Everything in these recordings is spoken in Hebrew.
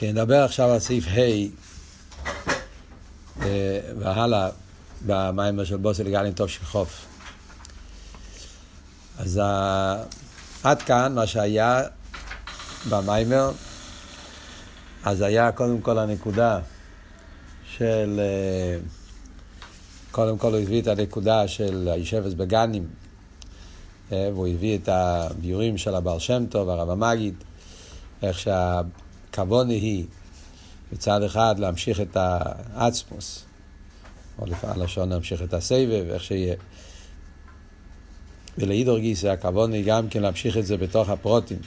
כן, נדבר עכשיו על סעיף ה' אה, והלאה במיימר של בוסי לגלין טוב של חוף. אז עד כאן מה שהיה במיימר, אז היה קודם כל הנקודה של, אה, קודם כל הוא הביא את הנקודה של הישבס בגנים, אה, והוא הביא את הביורים של הבעל שם טוב, הרב המגיד, איך שה... הכוונה היא מצד אחד להמשיך את האצמוס, או לפי הלשון להמשיך את הסבב, איך שיהיה. ולעידור גיסא הכוונה היא גם כן להמשיך את זה בתוך הפרוטים,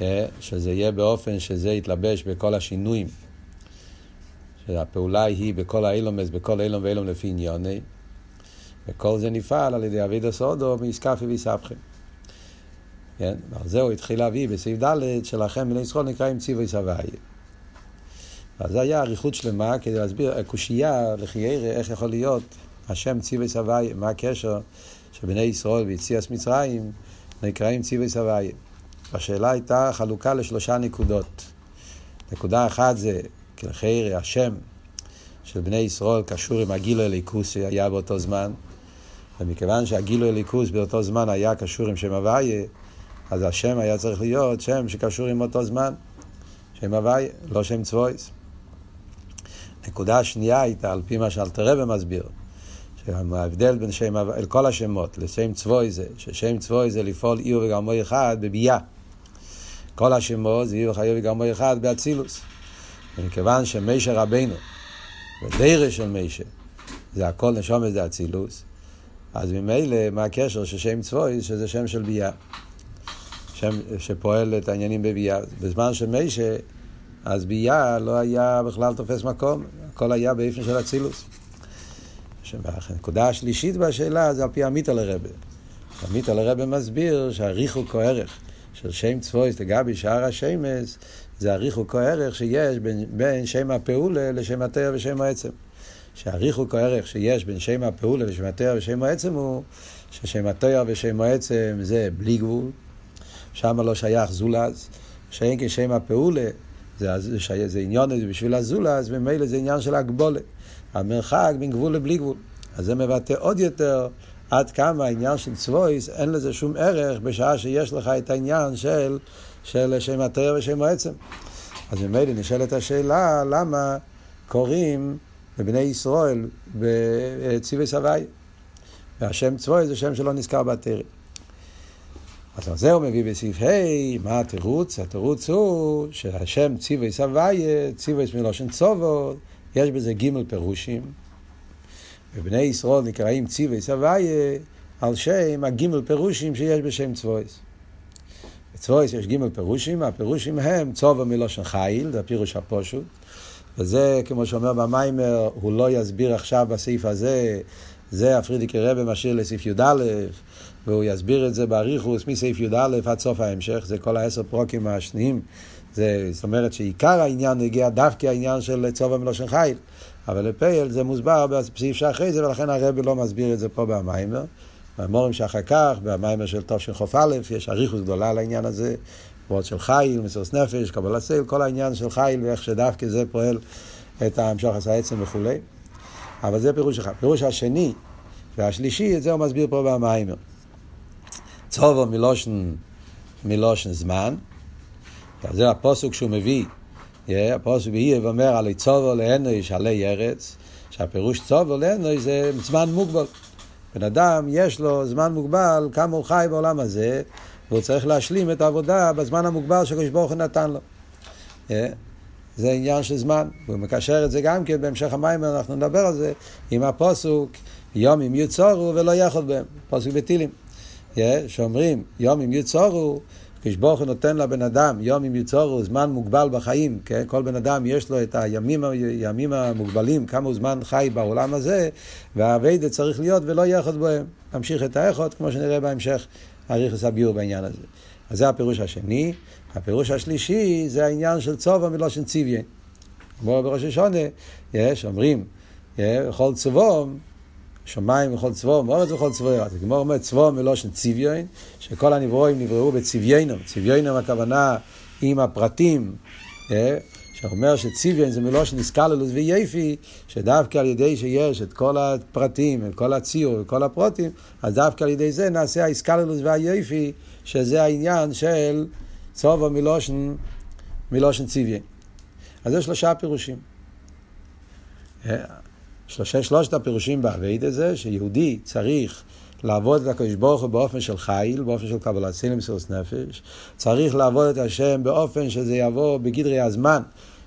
אה, שזה יהיה באופן שזה יתלבש בכל השינויים. שהפעולה היא בכל האילומס, בכל אילום ואילום לפי עניוני, וכל זה נפעל על ידי אבידו סודו מאיסקפי ויסבכם. כן? ועל זה הוא התחיל להביא בסעיף ד' שלכם בני ישראל נקראים ציווי סבייה. אז זה היה אריכות שלמה כדי להסביר, קושייה לחיירה, איך יכול להיות השם ציווי סבייה, מה הקשר שבני ישראל ויציאס מצרים נקראים ציווי סבייה. השאלה הייתה חלוקה לשלושה נקודות. נקודה אחת זה כלחיירה, השם של בני ישראל קשור עם הגילו אליקוס שהיה באותו זמן, ומכיוון שהגילו אליקוס באותו זמן היה קשור עם שם הוויה, אז השם היה צריך להיות שם שקשור עם אותו זמן, שם הוואי, לא שם צבויס. נקודה שנייה הייתה, על פי מה שאלתרבה מסביר, שההבדל בין שם, אל כל השמות לשם צבוי זה, ששם צבוי זה לפעול עיר וגרמו אחד בביאה. כל השמות זה עיר וחיוב וגרמו אחד באצילוס. ומכיוון שמישה רבנו, ודרש של מישה, זה הכל נשום זה אצילוס, אז ממילא מה הקשר ששם צבוי שזה שם של ביאה. שם שפועל את העניינים בביאה. בזמן של מיישה, אז ביאה לא היה בכלל תופס מקום, הכל היה באיפן של אצילוס. הנקודה השלישית בשאלה זה על פי עמית על הרבה. עמית על הרבה מסביר שהריחוק או ערך של שם צבויס לגבי שער השמש זה הריחוק או ערך שיש בין, בין שם הפעולה לשם התרא ושם העצם. שהריחוק או ערך שיש בין שם הפעולה לשם התרא ושם העצם הוא ששם התרא ושם העצם זה בלי גבול, שם לא שייך זולז, שאין כשם הפעולה, זה, זה, זה, זה עניון זה בשביל הזולז, ומילא זה עניין של הגבולה. המרחק בין גבול לבלי גבול. אז זה מבטא עוד יותר עד כמה העניין של צבויס, אין לזה שום ערך בשעה שיש לך את העניין של, של שם התאר ושם העצם. אז ממילא נשאלת השאלה, למה קוראים לבני ישראל בציווי סבי? והשם צבוי זה שם שלא נזכר בתרם. אז על זה הוא מביא בסעיף ה', מה התירוץ? התירוץ הוא שהשם ציווי סבייה, ציווי מלושן צובו, יש בזה ג' פירושים, ובני ישראל נקראים ציווי סבייה על שם הג' פירושים שיש בשם צבויס. בצבויס יש ג' פירושים, הפירושים הם צובו מלושן חיל, זה הפירוש הפושוט, וזה, כמו שאומר במיימר, הוא לא יסביר עכשיו בסעיף הזה, זה הפרידיקי רבי משאיר לסעיף י"א, והוא יסביר את זה באריכוס מסעיף י"א עד סוף ההמשך, זה כל העשר פרוקים השניים. זה, זאת אומרת שעיקר העניין הגיע דווקא העניין של צובע מלושן חיל, אבל לפייל זה מוסבר בסעיף שאחרי זה, ולכן הרבי לא מסביר את זה פה במיימר. במורים שאחר כך, במיימר של של חוף א', יש אריכוס גדולה על העניין הזה, וורד של חיל, מסוס נפש, קבלה סייל, כל העניין של חיל ואיך שדווקא זה פועל את המשוך עשה עצם וכולי. אבל זה פירוש אחד. פירוש השני והשלישי, את זה הוא מסביר פה במיימר. צובו מלושן, מלושן זמן. זה הפוסוק שהוא מביא. הפוסוק יהיה ואומר עלי צובו לאנוש עלי ארץ, שהפירוש צובו לאנוש זה זמן מוגבל. בן אדם יש לו זמן מוגבל כמה הוא חי בעולם הזה, והוא צריך להשלים את העבודה בזמן המוגבל שקדוש ברוך הוא נתן לו. זה עניין של זמן, והוא מקשר את זה גם כן בהמשך המים, אנחנו נדבר על זה, עם הפוסוק יום אם יצורו ולא יחוד בהם, פוסק בתילים. שאומרים יום אם יצורו, הוא נותן לבן אדם יום אם יצורו, זמן מוגבל בחיים, כן? כל בן אדם יש לו את הימים, הימים המוגבלים, כמה הוא זמן חי בעולם הזה, והאביידה צריך להיות ולא יחוד בהם. להמשיך את האיכות, כמו שנראה בהמשך, אריכוס הביור בעניין הזה. אז זה הפירוש השני. הפירוש השלישי זה העניין של צובו מלושן ציוויה. כמו בראש השונה, יש, אומרים, כל צבום שמיים וכל צבום, אורץ וכל צבום. אז הגמור אומר צבום מלושן ציוויין, שכל הנברואים נבראו בצביינם. צביינם הכוונה עם הפרטים, שאומר שציוויין זה מלושן איסקללוס ויפי, שדווקא על ידי שיש את כל הפרטים, את כל הציור וכל הפרוטים, אז דווקא על ידי זה נעשה האיסקללוס והיפי, שזה העניין של צובו מלושן, מלושן ציוויין. אז יש שלושה פירושים. שלושה, שלושת הפירושים באבייד הזה, שיהודי צריך לעבוד את הקדוש ברוך הוא באופן של חיל, באופן של קבלת סילם מסירות נפש, צריך לעבוד את השם באופן שזה יבוא בגדרי הזמן,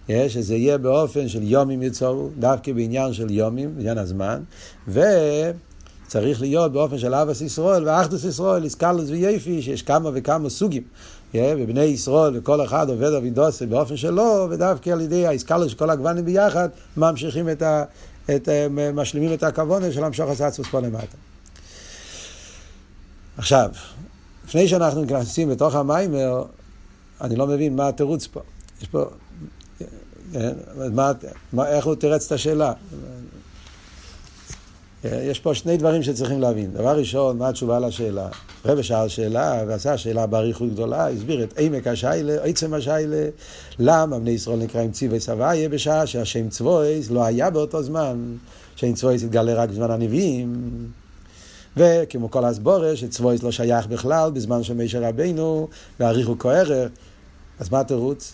שזה יהיה באופן של יומים יצורו, דווקא בעניין של יומים, בעניין הזמן, וצריך להיות באופן של אבס ישראל ואחדוס ישראל, איסקלוס ויפי, שיש כמה וכמה סוגים. ובני ישראל וכל אחד עובד אבידוסי באופן שלו, ודווקא על ידי האיסקלוס של כל הגוונים ביחד, ממשיכים את ה... את, משלימים את הכוונה של המשוך הסצוס פה למטה. עכשיו, לפני שאנחנו נכנסים לתוך המיימר, אני לא מבין מה התירוץ פה. יש פה... מה, מה, איך הוא תירץ את השאלה? יש פה שני דברים שצריכים להבין. דבר ראשון, מה התשובה לשאלה? רבי שאל שאלה, ועשה שאלה באריכות גדולה, הסביר את עמק השיילה, עצם השיילה, למה בני ישראל נקראים ציווי סבייה בשעה שהשם צבויס לא היה באותו זמן, שם צבויס התגלה רק בזמן הנביאים. וכמו כל הסבורה, שצבויס לא שייך בכלל בזמן של מישר רבינו, והאריכו כהרר. אז מה התירוץ?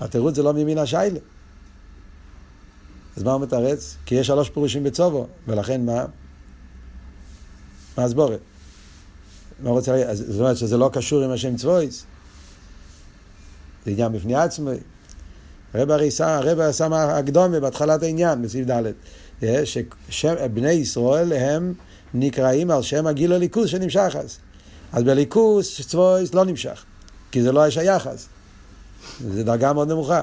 התירוץ זה לא ממין השיילה. אז מה הוא מתרץ? כי יש שלוש פירושים בצובו, ולכן מה? מה הסבורת? מה רוצה להגיד? זאת אומרת שזה לא קשור עם השם צבויס. זה עניין בפני עצמו. הרב הרי הרב שם הקדומה בהתחלת העניין, בסעיף ד', שבני ישראל הם נקראים על שם הגיל הליכוס שנמשך אז. אז בליכוס צבויס לא נמשך, כי זה לא השייך אז. זו דרגה מאוד נמוכה.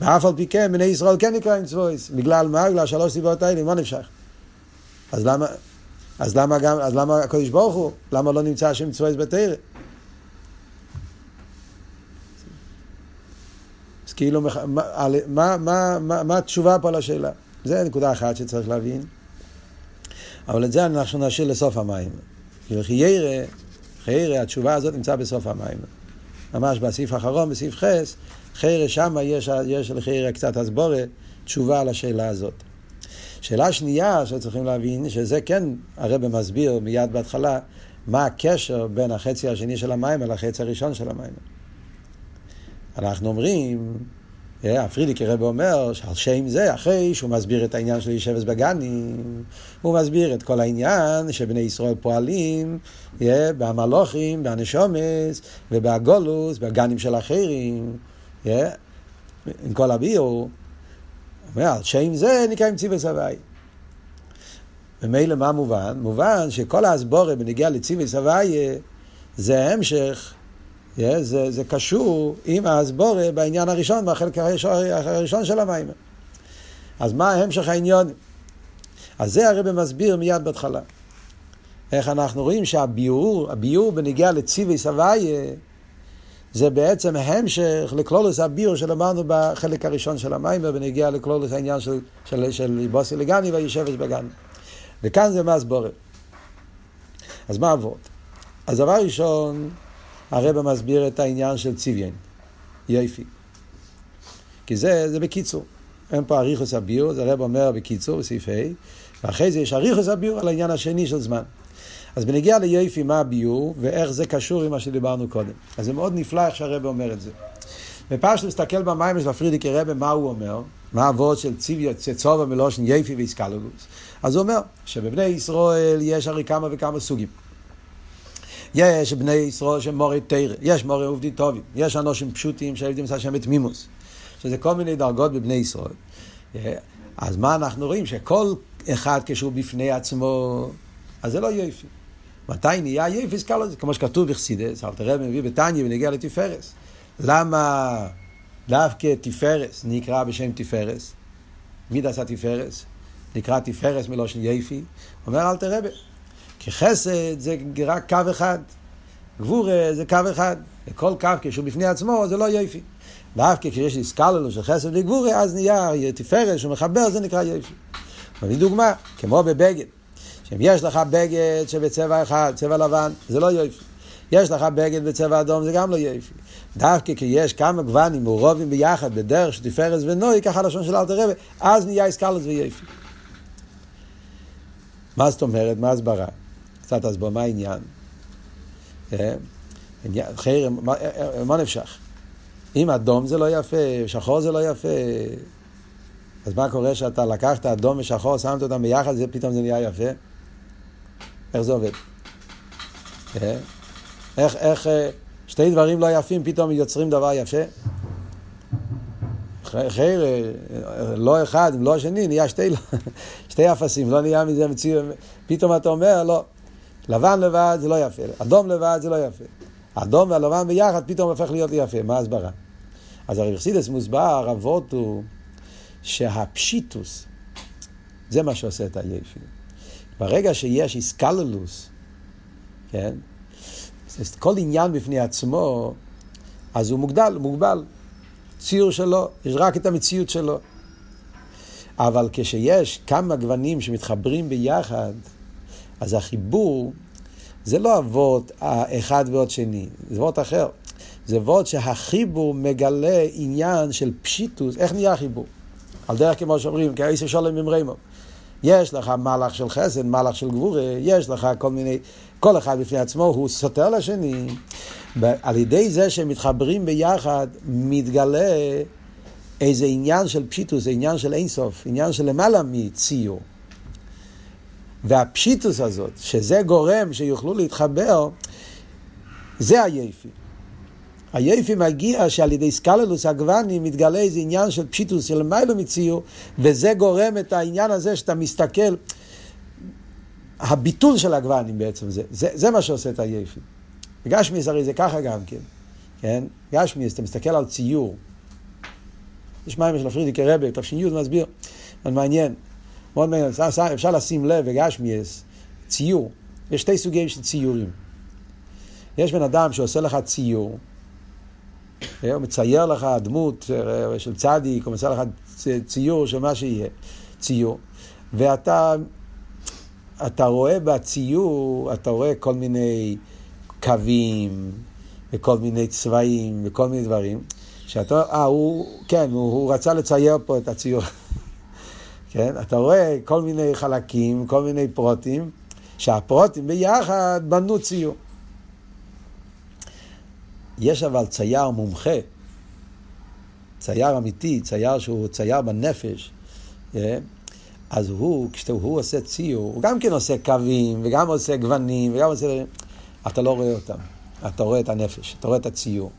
ואף על פי כן, בני ישראל כן נקראים צבויס. בגלל מה? בגלל שלוש סיבות האלה, מה נמשך? אז למה, אז למה גם, אז למה הקדוש ברוך הוא, למה לא נמצא השם צבויס בתרא? אז כאילו, מה, מה, מה, מה, מה התשובה פה לשאלה? זה נקודה אחת שצריך להבין. אבל את זה אנחנו נשאיר לסוף המים. כי חיירה, חיירה, התשובה הזאת נמצאה בסוף המים. ממש בסעיף האחרון, בסעיף חס, חיירה שמה יש, יש לחיירה קצת הסבורת, תשובה לשאלה הזאת. שאלה שנייה שצריכים להבין, שזה כן הרב מסביר מיד בהתחלה, מה הקשר בין החצי השני של המים לחצי הראשון של המים. אנחנו אומרים, הפרידיק הרב אומר שעל שם זה, אחרי שהוא מסביר את העניין של ישבס בגנים, הוא מסביר את כל העניין שבני ישראל פועלים במלוכים, באנשומס ובגולוס, בגנים של אחרים, עם כל הביאו. אומר, על שם זה נקראים ציווי סבי. ומילא מה מובן? מובן שכל ההסבורה בנגיעה לציווי סבי זה המשך, זה, זה קשור עם ההסבורה בעניין הראשון, בחלק הראשון של המים. אז מה המשך העניין? אז זה הרב מסביר מיד בהתחלה. איך אנחנו רואים שהביאור, הביאור בנגיעה לציווי סבי זה בעצם המשך לקלולוס הביור שלמדנו בחלק הראשון של המים, ונגיע לקלולוס העניין של, של, של בוסי לגני והישבש בגני. וכאן זה מסבורת. אז מה עבוד? אז דבר ראשון, הרב מסביר את העניין של ציוויין, יפי. כי זה, זה בקיצור. אין פה אריכוס הביור, זה הרב אומר בקיצור, בסעיף ה', ואחרי זה יש אריכוס הביור על העניין השני של זמן. אז בנגיע ליופי, מה הביור, ואיך זה קשור עם מה שדיברנו קודם. אז זה מאוד נפלא איך שהרבא אומר את זה. ופעם להסתכל במים של הפרידיקי רבא, מה הוא אומר? מה הוורד של צצובה מלושן יפי ואיסקלולוס? אז הוא אומר שבבני ישראל יש הרי כמה וכמה סוגים. יש בני ישראל שהם מורי תרא, יש מורי עובדי טובים, יש אנשים פשוטים שעובדים את השם בתמימוס, שזה כל מיני דרגות בבני ישראל. אז מה אנחנו רואים? שכל אחד כשהוא בפני עצמו, אז זה לא יפי. מתי נהיה יפס קלו? כמו שכתוב בחסידס, אל תראה מביא בתניא ונגיע לתפארס. למה דווקא תפארס נקרא בשם תפארס? מי דעשה תפארס? נקרא תפארס מלושן יפי. אומר אל תראה כי חסד זה רק קו אחד. גבורה זה קו אחד. וכל קו כשהוא בפני עצמו זה לא יפי. דווקא כשיש איסקללו של חסד וגבורה, אז נהיה תפארס שהוא מחבר, זה נקרא יפי. מביא דוגמה, כמו בבגד. שאם יש לך בגד שבצבע אחד, צבע לבן, זה לא יופי. יש לך בגד בצבע אדום, זה גם לא יפי. דווקא כי יש כמה גוונים מעורבים ביחד בדרך של תפארס ונוי, ככה לשון של אלתר רבי, אז נהיה איסקלוס ויפי. מה זאת אומרת? מה הסברה? קצת הסברה, מה העניין? אה? חרם, מה, מה נפשך? אם אדום זה לא יפה, שחור זה לא יפה, אז מה קורה שאתה לקחת אדום ושחור, שמת אותם ביחד, פתאום זה נהיה יפה? איך זה עובד? אה? איך, איך אה, שתי דברים לא יפים פתאום יוצרים דבר יפה? אחר, לא אחד, לא השני, נהיה שתי, שתי אפסים, לא נהיה מזה מציאות. פתאום אתה אומר, לא, לבן לבד זה לא יפה, אדום לבד זה לא יפה. אדום והלבן ביחד פתאום הופך להיות יפה, מה ההסברה? אז הרי חסידס מוסבר, אבות הוא שהפשיטוס, זה מה שעושה את היפי. ברגע שיש איסקללוס, כן? כל עניין בפני עצמו, אז הוא מוגדל, מוגבל. ציור שלו, יש רק את המציאות שלו. אבל כשיש כמה גוונים שמתחברים ביחד, אז החיבור זה לא אבות האחד ועוד שני, זה אבות אחר. זה אבות שהחיבור מגלה עניין של פשיטוס, איך נהיה החיבור? על דרך כמו שאומרים, כאיסר שולם עם רמו. יש לך מלאך של חסד, מלאך של גבורה, יש לך כל מיני, כל אחד בפני עצמו הוא סותר לשני. על ידי זה שהם מתחברים ביחד, מתגלה איזה עניין של פשיטוס, עניין של אינסוף, עניין של למעלה מציור. והפשיטוס הזאת, שזה גורם שיוכלו להתחבר, זה היפי. היפי מגיע שעל ידי סקללוס הגוונים מתגלה איזה עניין של פשיטוס של מיילו מציור, וזה גורם את העניין הזה שאתה מסתכל, הביטול של הגוונים בעצם זה, זה, זה מה שעושה את היפי. בגשמיס הרי זה ככה גם כן, כן? גשמיס, אתה מסתכל על ציור. יש מים של הפרידיקי רבי, תש"י מסביר, אבל מעניין. מאוד מעניין, אפשר לשים לב בגשמיאס, ציור, יש שתי סוגים של ציורים. יש בן אדם שעושה לך ציור, הוא מצייר לך דמות אה, של צדיק, הוא מצייר לך ציור של מה שיהיה, ציור, ואתה אתה רואה בציור, אתה רואה כל מיני קווים, וכל מיני צבעים, וכל מיני דברים, שאתה, אה, הוא, כן, הוא, הוא רצה לצייר פה את הציור. כן? אתה רואה כל מיני חלקים, כל מיני פרוטים, שהפרוטים ביחד בנו ציור. יש אבל צייר מומחה, צייר אמיתי, צייר שהוא צייר בנפש, כן? אז הוא, כשהוא עושה ציור, הוא גם כן עושה קווים, וגם עושה גוונים, וגם עושה... אתה לא רואה אותם, אתה רואה את הנפש, אתה רואה את הציור.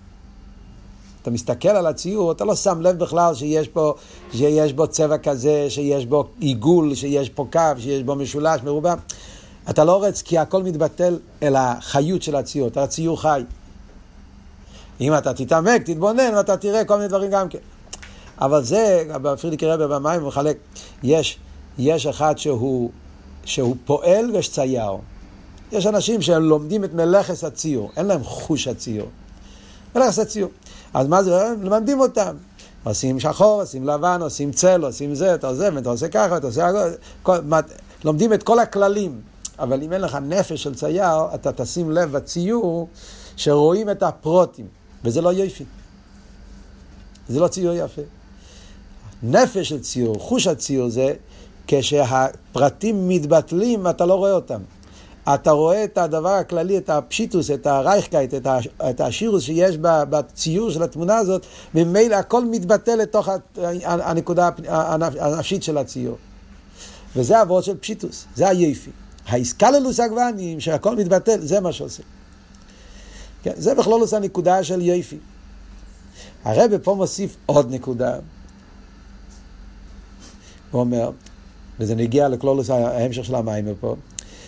אתה מסתכל על הציור, אתה לא שם לב בכלל שיש בו, שיש בו צבע כזה, שיש בו עיגול, שיש פה קו, שיש בו משולש, מרובע. אתה לא רץ כי הכל מתבטל אל החיות של הציור, אתה הציור חי. אם אתה תתעמק, תתבונן, ואתה תראה כל מיני דברים גם כן. אבל זה, פרידיקי רבי במים הוא מחלק, יש, יש אחד שהוא, שהוא פועל ויש צייר. יש אנשים שהם לומדים את מלאכס הציור, אין להם חוש הציור. מלאכס הציור. אז מה זה? מלמדים אותם. עושים שחור, עושים לבן, עושים צל, עושים זה, אתה עוזב, אתה עושה ככה, אתה עושה... לומדים את כל הכללים. אבל אם אין לך נפש של צייר, אתה תשים לב בציור שרואים את הפרוטים, וזה לא יפי. זה לא ציור יפה. נפש של ציור, חוש הציור זה כשהפרטים מתבטלים, אתה לא רואה אותם. אתה רואה את הדבר הכללי, את הפשיטוס, את הרייכקייט, את השירוס שיש בציור של התמונה הזאת, ממילא הכל מתבטא לתוך הנקודה הנפשית של הציור. וזה אבות של פשיטוס, זה היפי. האיסקללוס הגוונים, שהכל מתבטל, זה מה שעושה. כן, זה בכלולוס הנקודה של יפי. הרב פה מוסיף עוד נקודה. הוא אומר, וזה נגיע לכלולוס ההמשך של המים פה,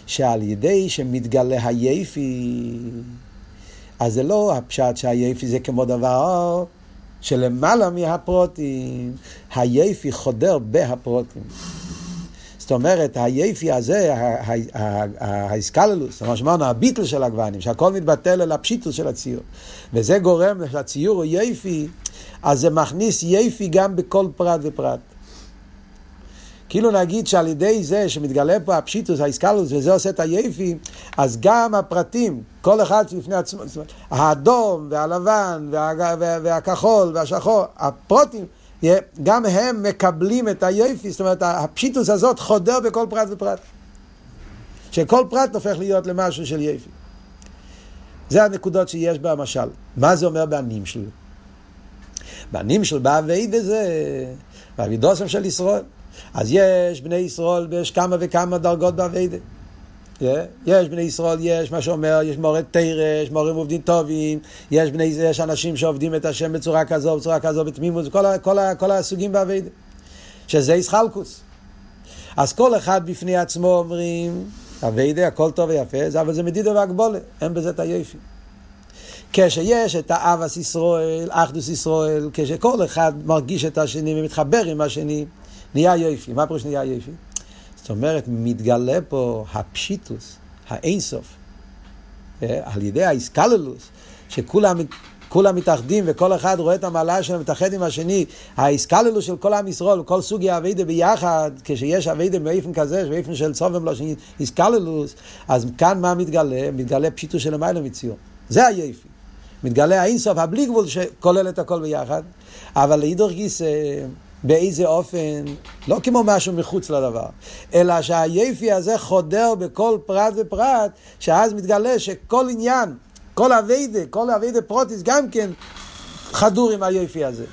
שעל ידי שמתגלה היפי, אז זה לא הפשט שהיפי זה כמו דבר שלמעלה מהפרוטים, היפי חודר בהפרוטים. זאת אומרת, היפי הזה, האיסקללוס, מה שאמרנו, הביטל של הגוונים, שהכל מתבטל אל הפשיטוס של הציור. וזה גורם הוא יפי, אז זה מכניס יפי גם בכל פרט ופרט. כאילו נגיד שעל ידי זה שמתגלה פה הפשיטוס, האיסקלוס, וזה עושה את היפי, אז גם הפרטים, כל אחד בפני עצמו, האדום והלבן וה, וה, והכחול והשחור, הפרוטים, גם הם מקבלים את היפי, זאת אומרת, הפשיטוס הזאת חודר בכל פרט ופרט. שכל פרט הופך להיות למשהו של יפי. זה הנקודות שיש במשל. מה זה אומר בנמשל? בנמשל באביידה זה באבידוסם של ישראל. אז יש בני ישראל, ויש כמה וכמה דרגות באביידה. יש בני ישראל, יש מה שאומר, יש מורה תרא, יש מורים עובדים טובים, יש, בני, יש אנשים שעובדים את השם בצורה כזו, בצורה כזו, בתמימות, כל, כל, כל הסוגים באביידה. שזה איסחלקוס. אז כל אחד בפני עצמו אומרים, אביידה, הכל טוב ויפה, אבל זה מדידה והגבולה, אין בזה את היופי. כשיש את האבס ישראל, אחדוס ישראל, כשכל אחד מרגיש את השני ומתחבר עם השני, נהיה יופי. מה פירוש נהיה יופי? זאת אומרת, מתגלה פה הפשיטוס, האינסוף, אה, על ידי האיסקללוס, שכולם כולם מתאחדים וכל אחד רואה את המעלה שלו מתאחד עם השני, האיסקללוס של כל עם ישראל, כל סוגי אביידה ביחד, כשיש אביידה באיפן כזה, באיפן של צובם לא שני איסקללוס, אז כאן מה מתגלה? מתגלה פשיטוס של המילה מציור. זה היפי. מתגלה האינסוף, הבלי גבול שכולל את הכל ביחד, אבל לאידור גיס, באיזה אופן, לא כמו משהו מחוץ לדבר, אלא שהיפי הזה חודר בכל פרט ופרט, שאז מתגלה שכל עניין, כל אביידה, כל אביידה פרוטיס גם כן חדור עם היפי הזה.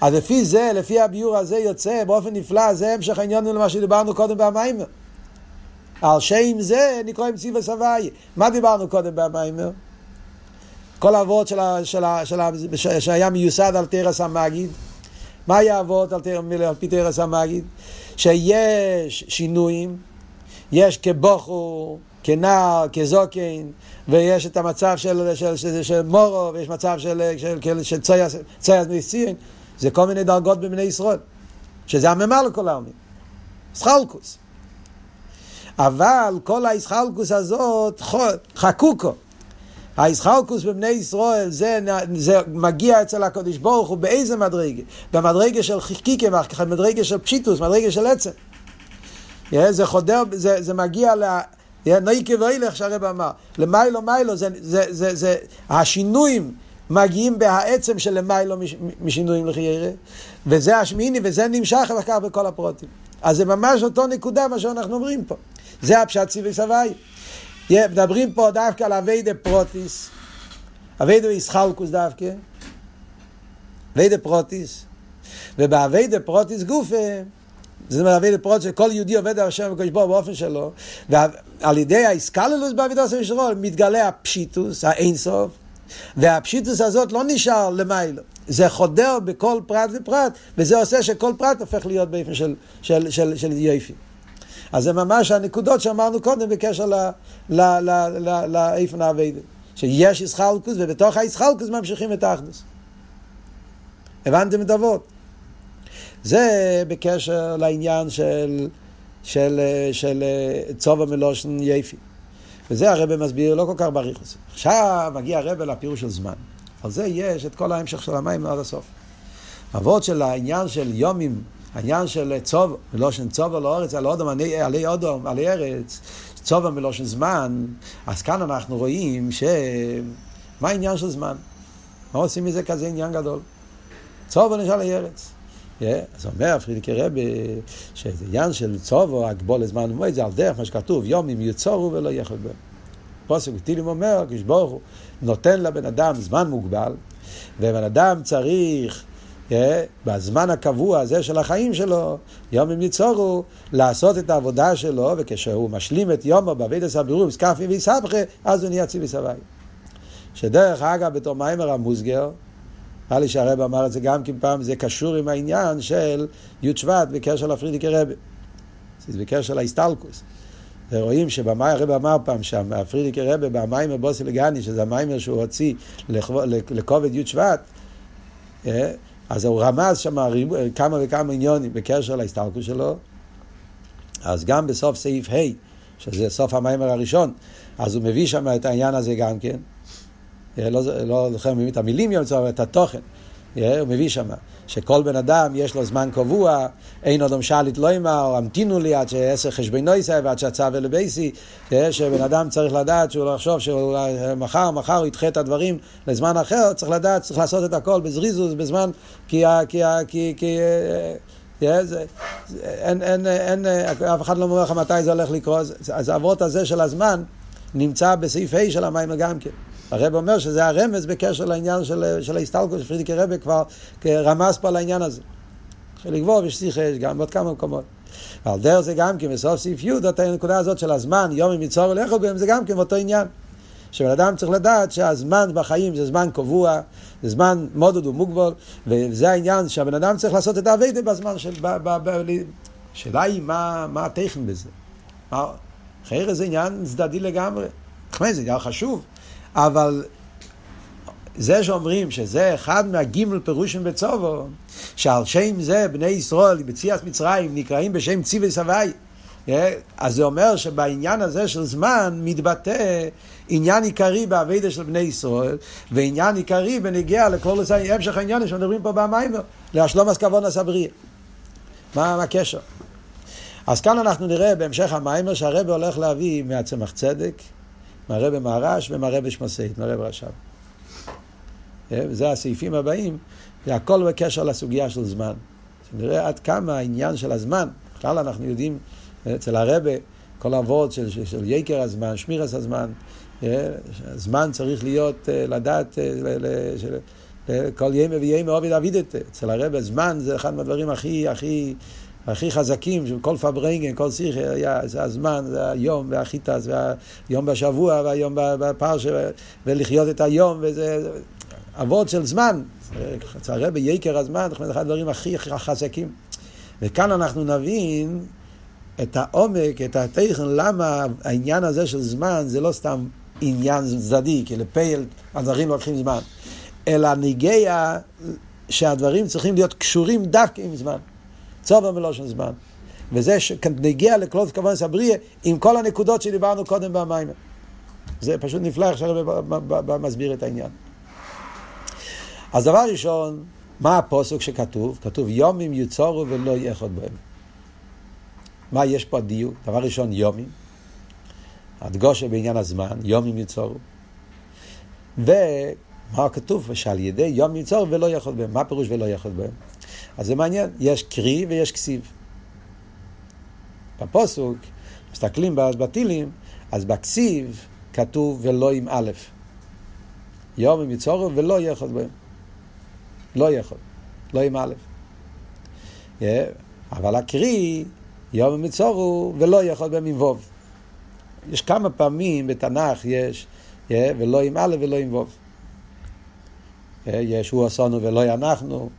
אז לפי זה, לפי הביור הזה יוצא באופן נפלא, זה המשך העניין למה שדיברנו קודם במיימר. על שם זה נקרא עם ציווה סבייה. מה דיברנו קודם במיימר? כל האבות שהיה מיוסד על תרס המגיד. מה אבות על, על פי תרס המגיד? שיש שינויים, יש כבוכו, כנער, כזוקן, ויש את המצב של, של, של, של, של מורו, ויש מצב של, של, של, של צייס מסיין, זה כל מיני דרגות בבני ישראל, שזה הממה לכל העלמין, סחלקוס. אבל כל האיסחלקוס הזאת חקוקו. הישחלקוס בבני ישראל זה, זה מגיע אצל הקדוש ברוך הוא באיזה מדרגה? במדרגה של חיקיקה, במדרגה של פשיטוס, מדרגה של עצם. זה חודר, זה, זה מגיע ל... נויקה ואילך שהרב אמר, למיילו מיילו, זה, זה, זה, זה, השינויים מגיעים בהעצם של למיילו משינויים לחיירה, וזה השמיני וזה נמשך אחר כך בכל הפרוטים. אז זה ממש אותו נקודה מה שאנחנו אומרים פה. זה הפשט סיבי סבי. מדברים פה דווקא על אביידה פרוטיס, אביידה איסחלקוס דווקא, אביידה פרוטיס, ובאביידה פרוטיס גופה, זה אומר אביידה פרוטיס, שכל יהודי עובד על השם וקדוש ברוך באופן שלו, ועל ידי האיסקללוס באבידו של ישרול מתגלה הפשיטוס, האינסוף, והפשיטוס הזאת לא נשאר למיילו. זה חודר בכל פרט ופרט, וזה עושה שכל פרט הופך להיות באופן של, של, של, של יופי. אז זה ממש הנקודות שאמרנו קודם בקשר לאיפן האביידה. שיש ישחלקוס, ובתוך הישחלקוס ממשיכים את האחדוס. הבנתם את אבות? זה בקשר לעניין של, של, של צובה מלושן יפי. וזה הרב מסביר לא כל כך בריחוס. עכשיו מגיע הרב לפירוש של זמן. על זה יש את כל ההמשך של המים עד הסוף. אבות של העניין של יומים העניין של צוב, מלושן צוב על הארץ, על אודום, עלי אודום, עלי ארץ, צוב מלושן זמן, אז כאן אנחנו רואים ש... מה העניין של זמן? מה עושים מזה כזה עניין גדול? צוב נשאר עלי ארץ. Yeah, אז אומר פרידיקי רבי, שזה עניין של צובו, הגבול לזמן ומועד, זה על דרך מה שכתוב, יום אם יצורו ולא יחד בהם. פוסק ותהילים אומר, כשברוך הוא נותן לבן אדם זמן מוגבל, ובן אדם צריך בזמן הקבוע הזה של החיים שלו, יום יצורו, לעשות את העבודה שלו, וכשהוא משלים את יומו בעבידת הבירור, סקפי ויסבכה, אז הוא נהיה ציבי סבי. שדרך אגב, בתור מיימר המוסגר, נראה לי שהרב אמר את זה גם כן פעם, זה קשור עם העניין של י' שבט בקשר לפרידיקי רבי. זה בקשר להסטלקוס. ורואים שבמאי הרב אמר פעם שם, הפרידיקי רבי במיימר בוסי לגני, שזה המיימר שהוא הוציא לכובד י' שבט, אז הוא רמז שם כמה וכמה עניונים בקשר להסתלקות שלו. אז גם בסוף סעיף ה', שזה סוף המיימר הראשון, אז הוא מביא שם את העניין הזה גם כן. לא, לא זוכר לא, את המילים יום את התוכן. הוא מביא שמה. שכל בן אדם יש לו זמן קבוע, אין אדם שליט לא אמר, המתינו לי עד שעשר חשבונו יישא ועד שהצו אלה בייסי, שבן אדם צריך לדעת שהוא לא יחשוב שמחר, מחר הוא ידחה את הדברים לזמן אחר, צריך לדעת, צריך לעשות את הכל בזריזוס, בזמן, כי, כי, כי, כי זה, אין, אין, אין, אף אחד לא אומר לך מתי זה הולך לקרות, אז האבות הזה של הזמן נמצא בסעיף ה' של המים גם כן. הרב אומר שזה הרמז בקשר לעניין של, של ההסתלקות, שפרידיקי רבי כבר רמז פה על העניין הזה. חיליק ווב יש שיחה, יש גם בעוד כמה מקומות. ועל דרך זה גם כן, בסוף סעיף י', את הנקודה הזאת של הזמן, יום עם יצור ולכו בהם, זה גם כן אותו עניין. שבן אדם צריך לדעת שהזמן בחיים זה זמן קבוע, זה זמן מודד ומוגבול, וזה העניין שהבן אדם צריך לעשות את האביידה בזמן של... השאלה היא מה, מה הטכן בזה. אחרי זה עניין צדדי לגמרי. זה עניין חשוב, אבל זה שאומרים שזה אחד מהגימל פירושים בצובו, שעל שם זה בני ישראל בציאס מצרים נקראים בשם ציווי סבי, אה? אז זה אומר שבעניין הזה של זמן מתבטא עניין עיקרי באביידה של בני ישראל, ועניין עיקרי בנגיע לכל המשך העניין שמדברים פה במיימר, להשלום הסכבון הסבריא. מה, מה הקשר? אז כאן אנחנו נראה בהמשך המיימר שהרבא הולך להביא מהצמח צדק, מהרבא מהרש ומהרבא שמסעית, מהרבא רש"ב. אה, זה הסעיפים הבאים, זה הכל בקשר לסוגיה של זמן. נראה עד כמה העניין של הזמן, בכלל אנחנו יודעים אצל הרבה, כל האבות של, של, של יקר הזמן, שמירס הזמן, אה, הזמן צריך להיות, אה, לדעת, כל ימי וימי עובד אבידת. אצל הרבה זמן זה אחד מהדברים הכי, הכי, הכי חזקים, של כל פברנגן, כל שיחה, היה, זה הזמן, זה היום והחיטס, והיום בשבוע, והיום בפרש, ולחיות את היום, וזה אבות של זמן. אצל הרבה יקר הזמן, זה אחד הדברים הכי חזקים. וכאן אנחנו נבין את העומק, את הטכן, למה העניין הזה של זמן זה לא סתם עניין צדדי, כי לפייל הדברים לוקחים זמן, אלא ניגיה שהדברים צריכים להיות קשורים דווקא עם זמן. צובר מלושן זמן. וזה נגיע לכלות כמובן סבריה עם כל הנקודות שדיברנו קודם במים. זה פשוט נפלא איך שהרבא מסביר את העניין. אז דבר ראשון, מה הפוסק שכתוב? כתוב יומים יוצורו ולא יחוד בהם. מה יש פה הדיוק? דבר ראשון, יומים. הדגושה בעניין הזמן, יומים יצורו. ומה כתוב? שעל ידי יום יצור ולא יכול בהם. מה פירוש ולא יכול בהם? אז זה מעניין, יש קרי ויש כסיב. בפוסוק, מסתכלים בטילים, אז בכסיב כתוב ולא עם א'. יום עם יצורו ולא יכול בהם. לא יכול, לא עם א'. Yeah, אבל הקרי יום מצורו ולא יכול בהם עם ווב. יש כמה פעמים בתנ"ך יש, yeah, ולא עם א' ולא עם ווב. Yeah, יש הוא עשונו ולא אנחנו.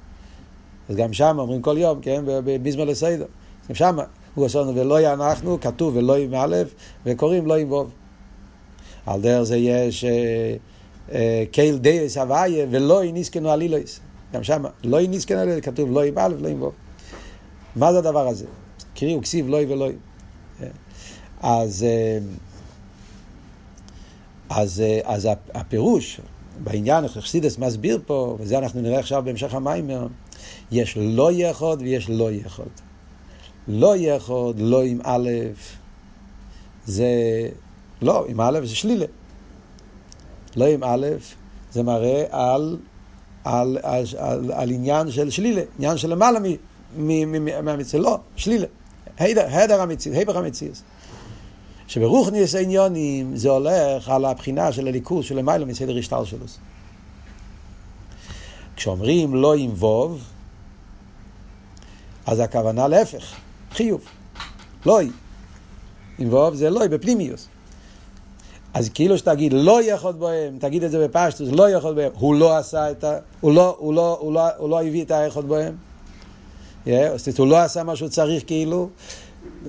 אז גם שם אומרים כל יום, כן, בזמן לסיידו. גם שם הוא עשונו ולא אנחנו, כתוב ולא עם א', וקוראים לא עם ווב. על דרך זה יש אה, אה, קייל דייס הוויה ולא ניסקנו עלילויס. גם שם, לא ניסקנו עלילויס, כתוב לא עם א' ולא עם ווב. מה זה הדבר הזה? קרי וכסיב לוי ולוי. אז, אה, אז, אה, אז הפירוש בעניין, חסידס מסביר פה, וזה אנחנו נראה עכשיו בהמשך המיימר, יש לא יחוד ויש לא יחוד. לא יחוד, לא עם א', זה לא, עם א' זה שלילה. לא עם א', זה מראה על, על, על, על, על עניין של שלילה, עניין של למעלה מהמצווה, לא, שלילה. הדר המציאות, היפך המציאות. שברוכניס עניונים זה הולך על הבחינה של הליכוז של למיילו מסדר השטל שלו. כשאומרים לא עם ווב, אז הכוונה להפך, חיוב. לוי. עם ווב זה לוי בפנימיוס. אז כאילו שתגיד לא יכול בהם, תגיד את זה בפשטוס, לא יכול בהם, הוא לא עשה את ה... הוא לא, הוא לא, הוא לא, הוא לא הביא את היכול בהם. Yeah, הוא לא עשה מה שהוא צריך כאילו,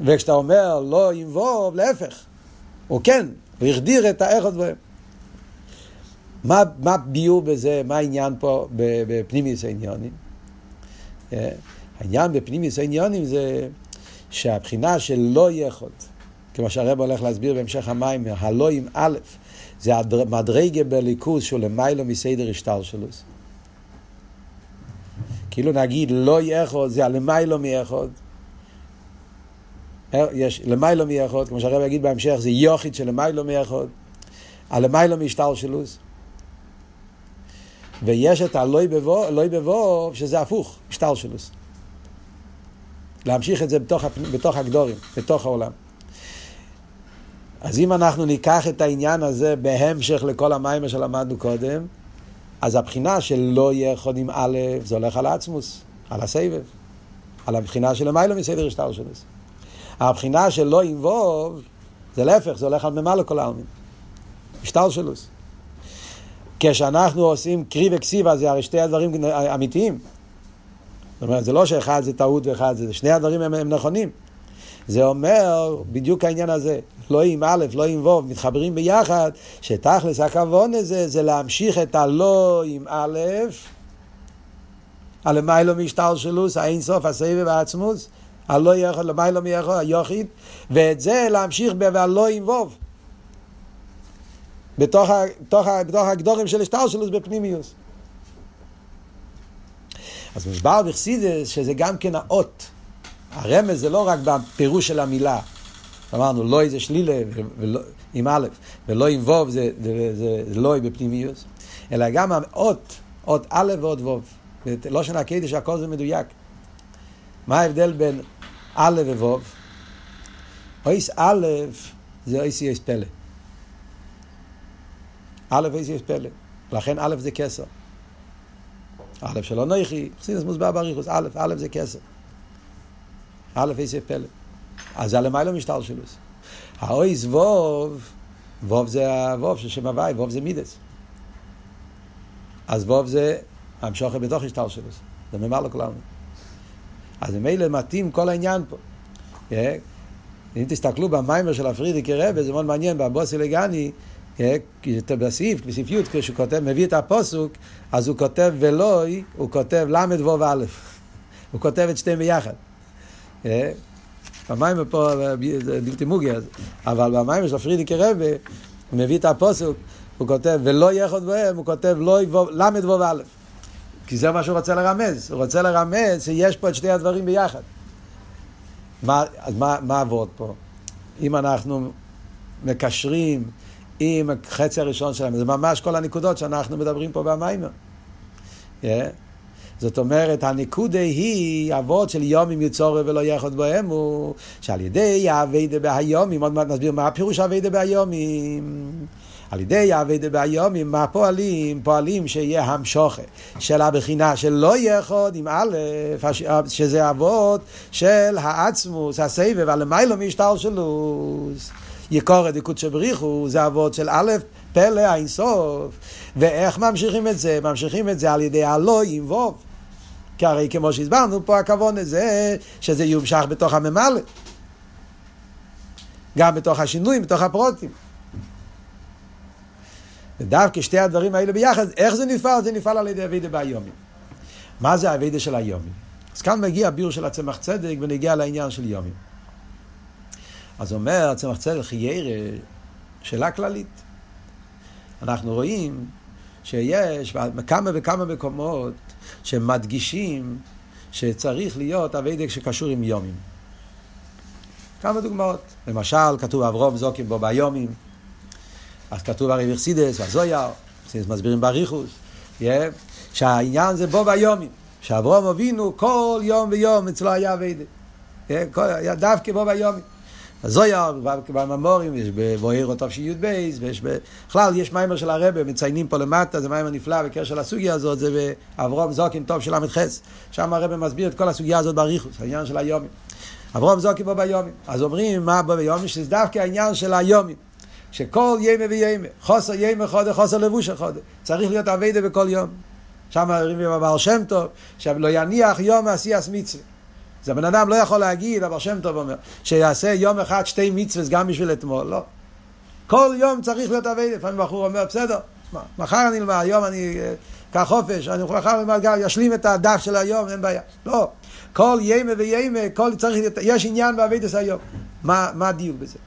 וכשאתה אומר לא ינבוב, להפך, הוא כן, הוא החדיר את האיכות בהם. מה, מה ביור בזה, מה העניין פה בפנימיוס העניונים? Yeah, העניין בפנימיוס העניונים זה שהבחינה של לא יכול, כמו שהרב הולך להסביר בהמשך המים, הלא עם א', זה המדרגה בליכוז שהוא למיילו מסדר השטר שלו. כאילו נגיד לא יאכוד זה הלמיילו מיאכוד. יש למיילו מיאכוד, כמו שהרב יגיד בהמשך, זה יוחיד של למיילו מיאכוד. הלמיילו משתלשלוס. ויש את הלוי בבוב, שזה הפוך, משתלשלוס. להמשיך את זה בתוך, בתוך הגדורים, בתוך העולם. אז אם אנחנו ניקח את העניין הזה בהמשך לכל המים שלמדנו קודם, אז הבחינה של לא יהיה חוד עם א', זה הולך על העצמוס, על הסבב, על הבחינה של למיילו מסדר השטר שלו. הבחינה של לא ווב, זה להפך, זה הולך על ממלא כל העלמין. השטר שלו. כשאנחנו עושים קרי וכסיבה, זה הרי שתי הדברים אמיתיים. זאת אומרת, זה לא שאחד זה טעות ואחד זה, שני הדברים הם, הם נכונים. זה אומר בדיוק העניין הזה, לא עם א', לא עם ו', מתחברים ביחד, שתכלס הכוון הזה זה להמשיך את הלא עם א', הלמיילו משתלשלוס, האינסוף, הסבב העצמוס, הלא יכול, למיילו מיכול, היוחיד, ואת זה להמשיך ב"הלא עם ו'. בתוך, בתוך, בתוך הגדורים של השתלשלוס בפנימיוס. אז מוסבר בחסידס שזה גם כן האות. הרמז זה לא רק בפירוש של המילה. אמרנו, לא איזה שלילה ולא, עם א', ולא עם ו' זה, זה, זה, זה לא בפנימיוס, אלא גם האות, אות א' ואות ו'. לא שנה קדיש, הכל זה מדויק. מה ההבדל בין א' וו'? אויס א' זה אויס יש פלא. א' אויס יש פלא. לכן א' זה כסר. א' שלא נויכי, חסידס מוסבר בריחוס, א', א' זה כסר. א' איזה פלא. אז זה הלמיילו משטר שלו. האויס ווב, ווב זה הווב של שם הוואי, ווב זה מידס. אז ווב זה המשוכר בתוך השטר שלו. זה ממר לכולנו. אז ממילא מתאים כל העניין פה. אה? אם תסתכלו במיימר של הפרידיקי רבי, זה מאוד מעניין, באבוסי לגני, אה? בסעיף, בסעיף י', כשהוא כותב, מביא את הפוסוק, אז הוא כותב ולוי, הוא כותב ל' ו' א'. הוא כותב את שתיהם ביחד. אה? המים פה זה בלתי מוגי, אבל במים של הפרידיקי רבי, הוא מביא את הפוסוק, הוא כותב ולא יחוד בהם, הוא כותב למד וו ואלף. כי זה מה שהוא רוצה לרמז, הוא רוצה לרמז שיש פה את שני הדברים ביחד. מה, מה, מה עבוד פה? אם אנחנו מקשרים עם החצי הראשון שלהם, זה ממש כל הנקודות שאנחנו מדברים פה במיימר. Yeah. זאת אומרת, הנקודה היא אבות של יומים יצורי ולא יחוד בהם, הוא שעל ידי האביידה בהיומים, עוד מעט נסביר מה הפירוש האביידה בהיומים. על ידי האביידה בהיומים, מה פועלים? פועלים שיהיה המשוכה של הבחינה של לא יחוד עם א', שזה אבות של העצמוס, הסבב, הלמיילו משטר שלוס. יקור דקות שבריחו, זה אבות של א', פלא האינסוף. ואיך ממשיכים את זה? ממשיכים את זה על ידי הלא עם ווב. כי הרי כמו שהסברנו פה הכוון הזה, שזה יומשך בתוך הממלא. גם בתוך השינויים, בתוך הפרוטים. ודווקא שתי הדברים האלה ביחד, איך זה נפעל? זה נפעל על ידי אבידה ביומים. מה זה אבידה של היומים? אז כאן מגיע הביאור של הצמח צדק ונגיע לעניין של יומים. אז אומר הצמח צדק חיירה, שאלה כללית. אנחנו רואים שיש כמה וכמה מקומות שמדגישים שצריך להיות אביידק שקשור עם יומים. כמה דוגמאות. למשל, כתוב אברום זוקים בו ביומים, אז כתוב הרי ורסידס, והזויר, מסבירים באריכוס, yeah, שהעניין זה בו ביומים, שאברום אבינו כל יום ויום אצלו היה אביידק. Yeah, דווקא בו ביומים. הזויר, בממורים, יש בבואר תש"י בייס, ויש בכלל, יש מיימר של הרבה, מציינים פה למטה, זה מיימר נפלא בקשר לסוגיה הזאת, זה באברום זוקין טוב של ל"ח, שם הרבה מסביר את כל הסוגיה הזאת באריכוס, העניין של היומים. אברום זוקין בו ביומים. אז אומרים מה בו ביומים, שזה דווקא העניין של היומים. שכל ימי וימי, חוסר ימי חודש, חוסר לבוש חודש, צריך להיות אביידה בכל יום. שם אומרים בבעל שם טוב, שלא יניח יום עשיית מצווה. אז הבן אדם לא יכול להגיד, אבל שם טוב אומר, שיעשה יום אחד שתי מצווה גם בשביל אתמול, לא. כל יום צריך להיות אבי, לפעמים בחור אומר, בסדר, מחר אני אלמד, היום אני אקח אה, חופש, אני מחר אלמד גם, ישלים את הדף של היום, אין בעיה. לא. כל ימי וימי, כל צריך, יש עניין באבידס היום. מה, מה הדיוק בזה?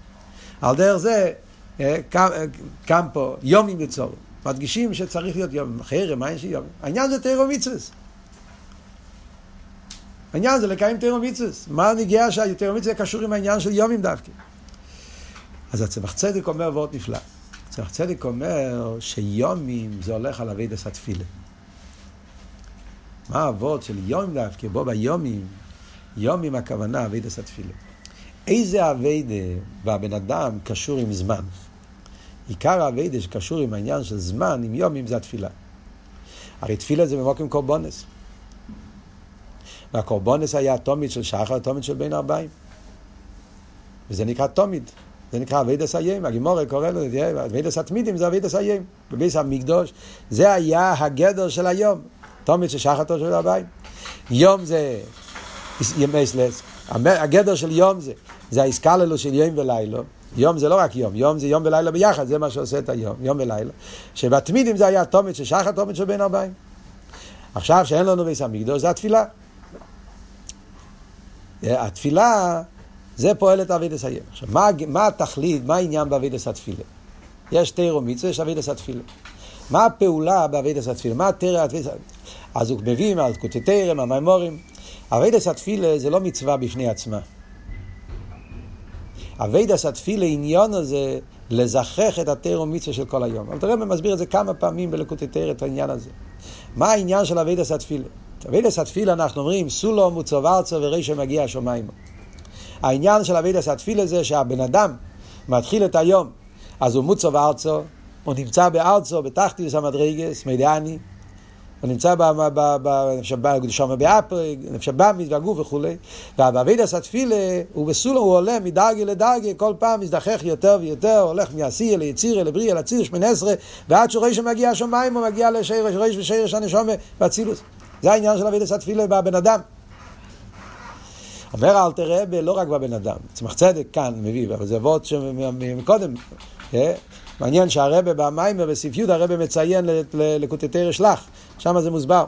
על דרך זה, אה, קם, אה, קם פה יומים יצור. מדגישים שצריך להיות יום, חרם, מה אין שיום? העניין זה תירו מצווה. העניין זה לקיים תירו מצווה. מה נגיע שהתירו מצווה קשור עם העניין של יומים דווקא? אז הצמח צדק אומר ועוד נפלא. הצמח צדק אומר שיומים זה הולך על אבידס התפילה. מה האבות של יום דווקא? בו ביומים, יומים הכוונה אבידס התפילה. איזה אביידה והבן אדם קשור עם זמן? עיקר האביידה שקשור עם העניין של זמן, עם יומים, זה התפילה. הרי תפילה זה במוקם קורבונס. והקורבונס היה התומית של שחר, התומית של בין ארבעים. וזה נקרא תומית. זה נקרא אבידס איים, הגימורי קורא לזה, אבידס התמידים זה אבידס איים, בביס המקדוש, זה היה הגדר של היום, תומית של שחר של הבית. יום זה ימי סלס, הגדר של יום זה, זה האיסקללו של יום ולילה. יום זה לא רק יום, יום זה יום ולילה ביחד, זה מה שעושה את היום, יום ולילה. שבתמידים זה היה תומית של שחר, תומית של בין ארבעים. עכשיו שאין לנו ביס המקדוש, זה התפילה. התפילה, זה פועלת אבידס היום. עכשיו, מה, מה התכלית, מה העניין באבידס התפילה? יש תירו מצווה, יש אבידס התפילה. מה הפעולה באבידס התפילה? מה התרא התפילה? אז הוא מביא מהלקוטי תרם, מהמימורים. אבידס התפילה זה לא מצווה בפני עצמה. אבידס התפילה, עניון הזה, לזכח את התרא מצווה של כל היום. אבל תראה, מסביר את זה כמה פעמים בלקוטי תרם, את העניין הזה. מה העניין של אבידס התפילה? אבידס התפילה אנחנו אומרים, סולו מוצוב ארצו ורישו מגיע השמיימה. העניין של אבידס התפילה זה שהבן אדם מתחיל את היום, אז הוא מוצוב ארצו, הוא נמצא בארצו, בתחתיס המדרגס, מידעני, הוא נמצא שם באפרי, נפש הבאמיס והגוף וכולי, ובאבידס התפילה הוא בסולו, הוא עולה מדרגה לדרגה, כל פעם מזדחך יותר ויותר, הולך מעשייה ליצירה, לבריאה, לציר, שמונה עשרה, ועד שהוא רואה שמגיע השמיים, הוא מגיע לשרש ושרש הנשומה באצילוס. זה העניין של אבידס התפילה בבן אדם. אומר אלתר רבי, לא רק בבן אדם, צמח צדק כאן מביא, אבל זה אבות שמקודם. אה? מעניין שהרבה במים ובספיות הרבה מציין לקוטטי רשלח, שם זה מוסבר,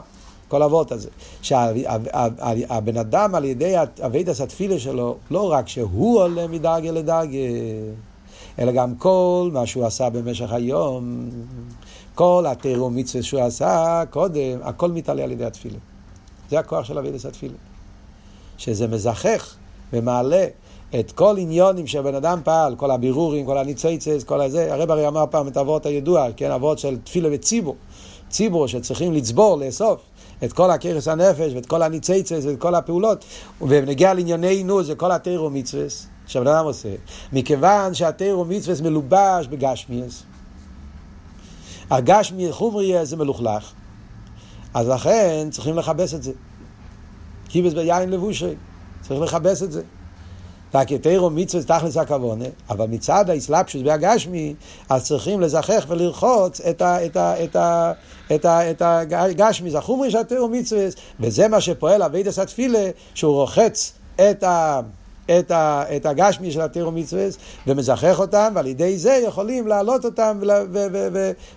כל אבות הזה. שהבן אדם על ידי אבידס התפילה שלו, לא רק שהוא עולה מדרגה לדרגה, אלא גם כל מה שהוא עשה במשך היום, כל התירו מצווה שהוא עשה קודם, הכל מתעלה על ידי התפילה. זה הכוח של אבידס התפילה. שזה מזכך ומעלה את כל עניונים שהבן אדם פעל, כל הבירורים, כל הניציצס, כל הזה. הרב הרי אמר פעם את האבות הידוע, כן, אבות של תפילה וציבור. ציבור שצריכים לצבור, לאסוף. את כל הכרס הנפש ואת כל הניציצס ואת כל הפעולות. ובנגיע לענייננו זה כל התירו מצווה שהבן אדם עושה. מכיוון שהתירו מצווה מלובש בגשמיאס. הגשמי חומרי זה מלוכלך. אז לכן צריכים לכבס את זה. קיבס ביין לבושי, צריך לכבס את זה. והכתרו מצווה תכלס הכוונה, אבל מצד האסלאפשוס והגשמי, אז צריכים לזכח ולרחוץ את, ה, את, ה, את, ה, את, ה, את הגשמי, זה החומרי של התרו מצווה, וזה מה שפועל אבידס התפילה, שהוא רוחץ את ה... את, ה, את הגשמי של התירו מצווה ומזכח אותם, ועל ידי זה יכולים להעלות אותם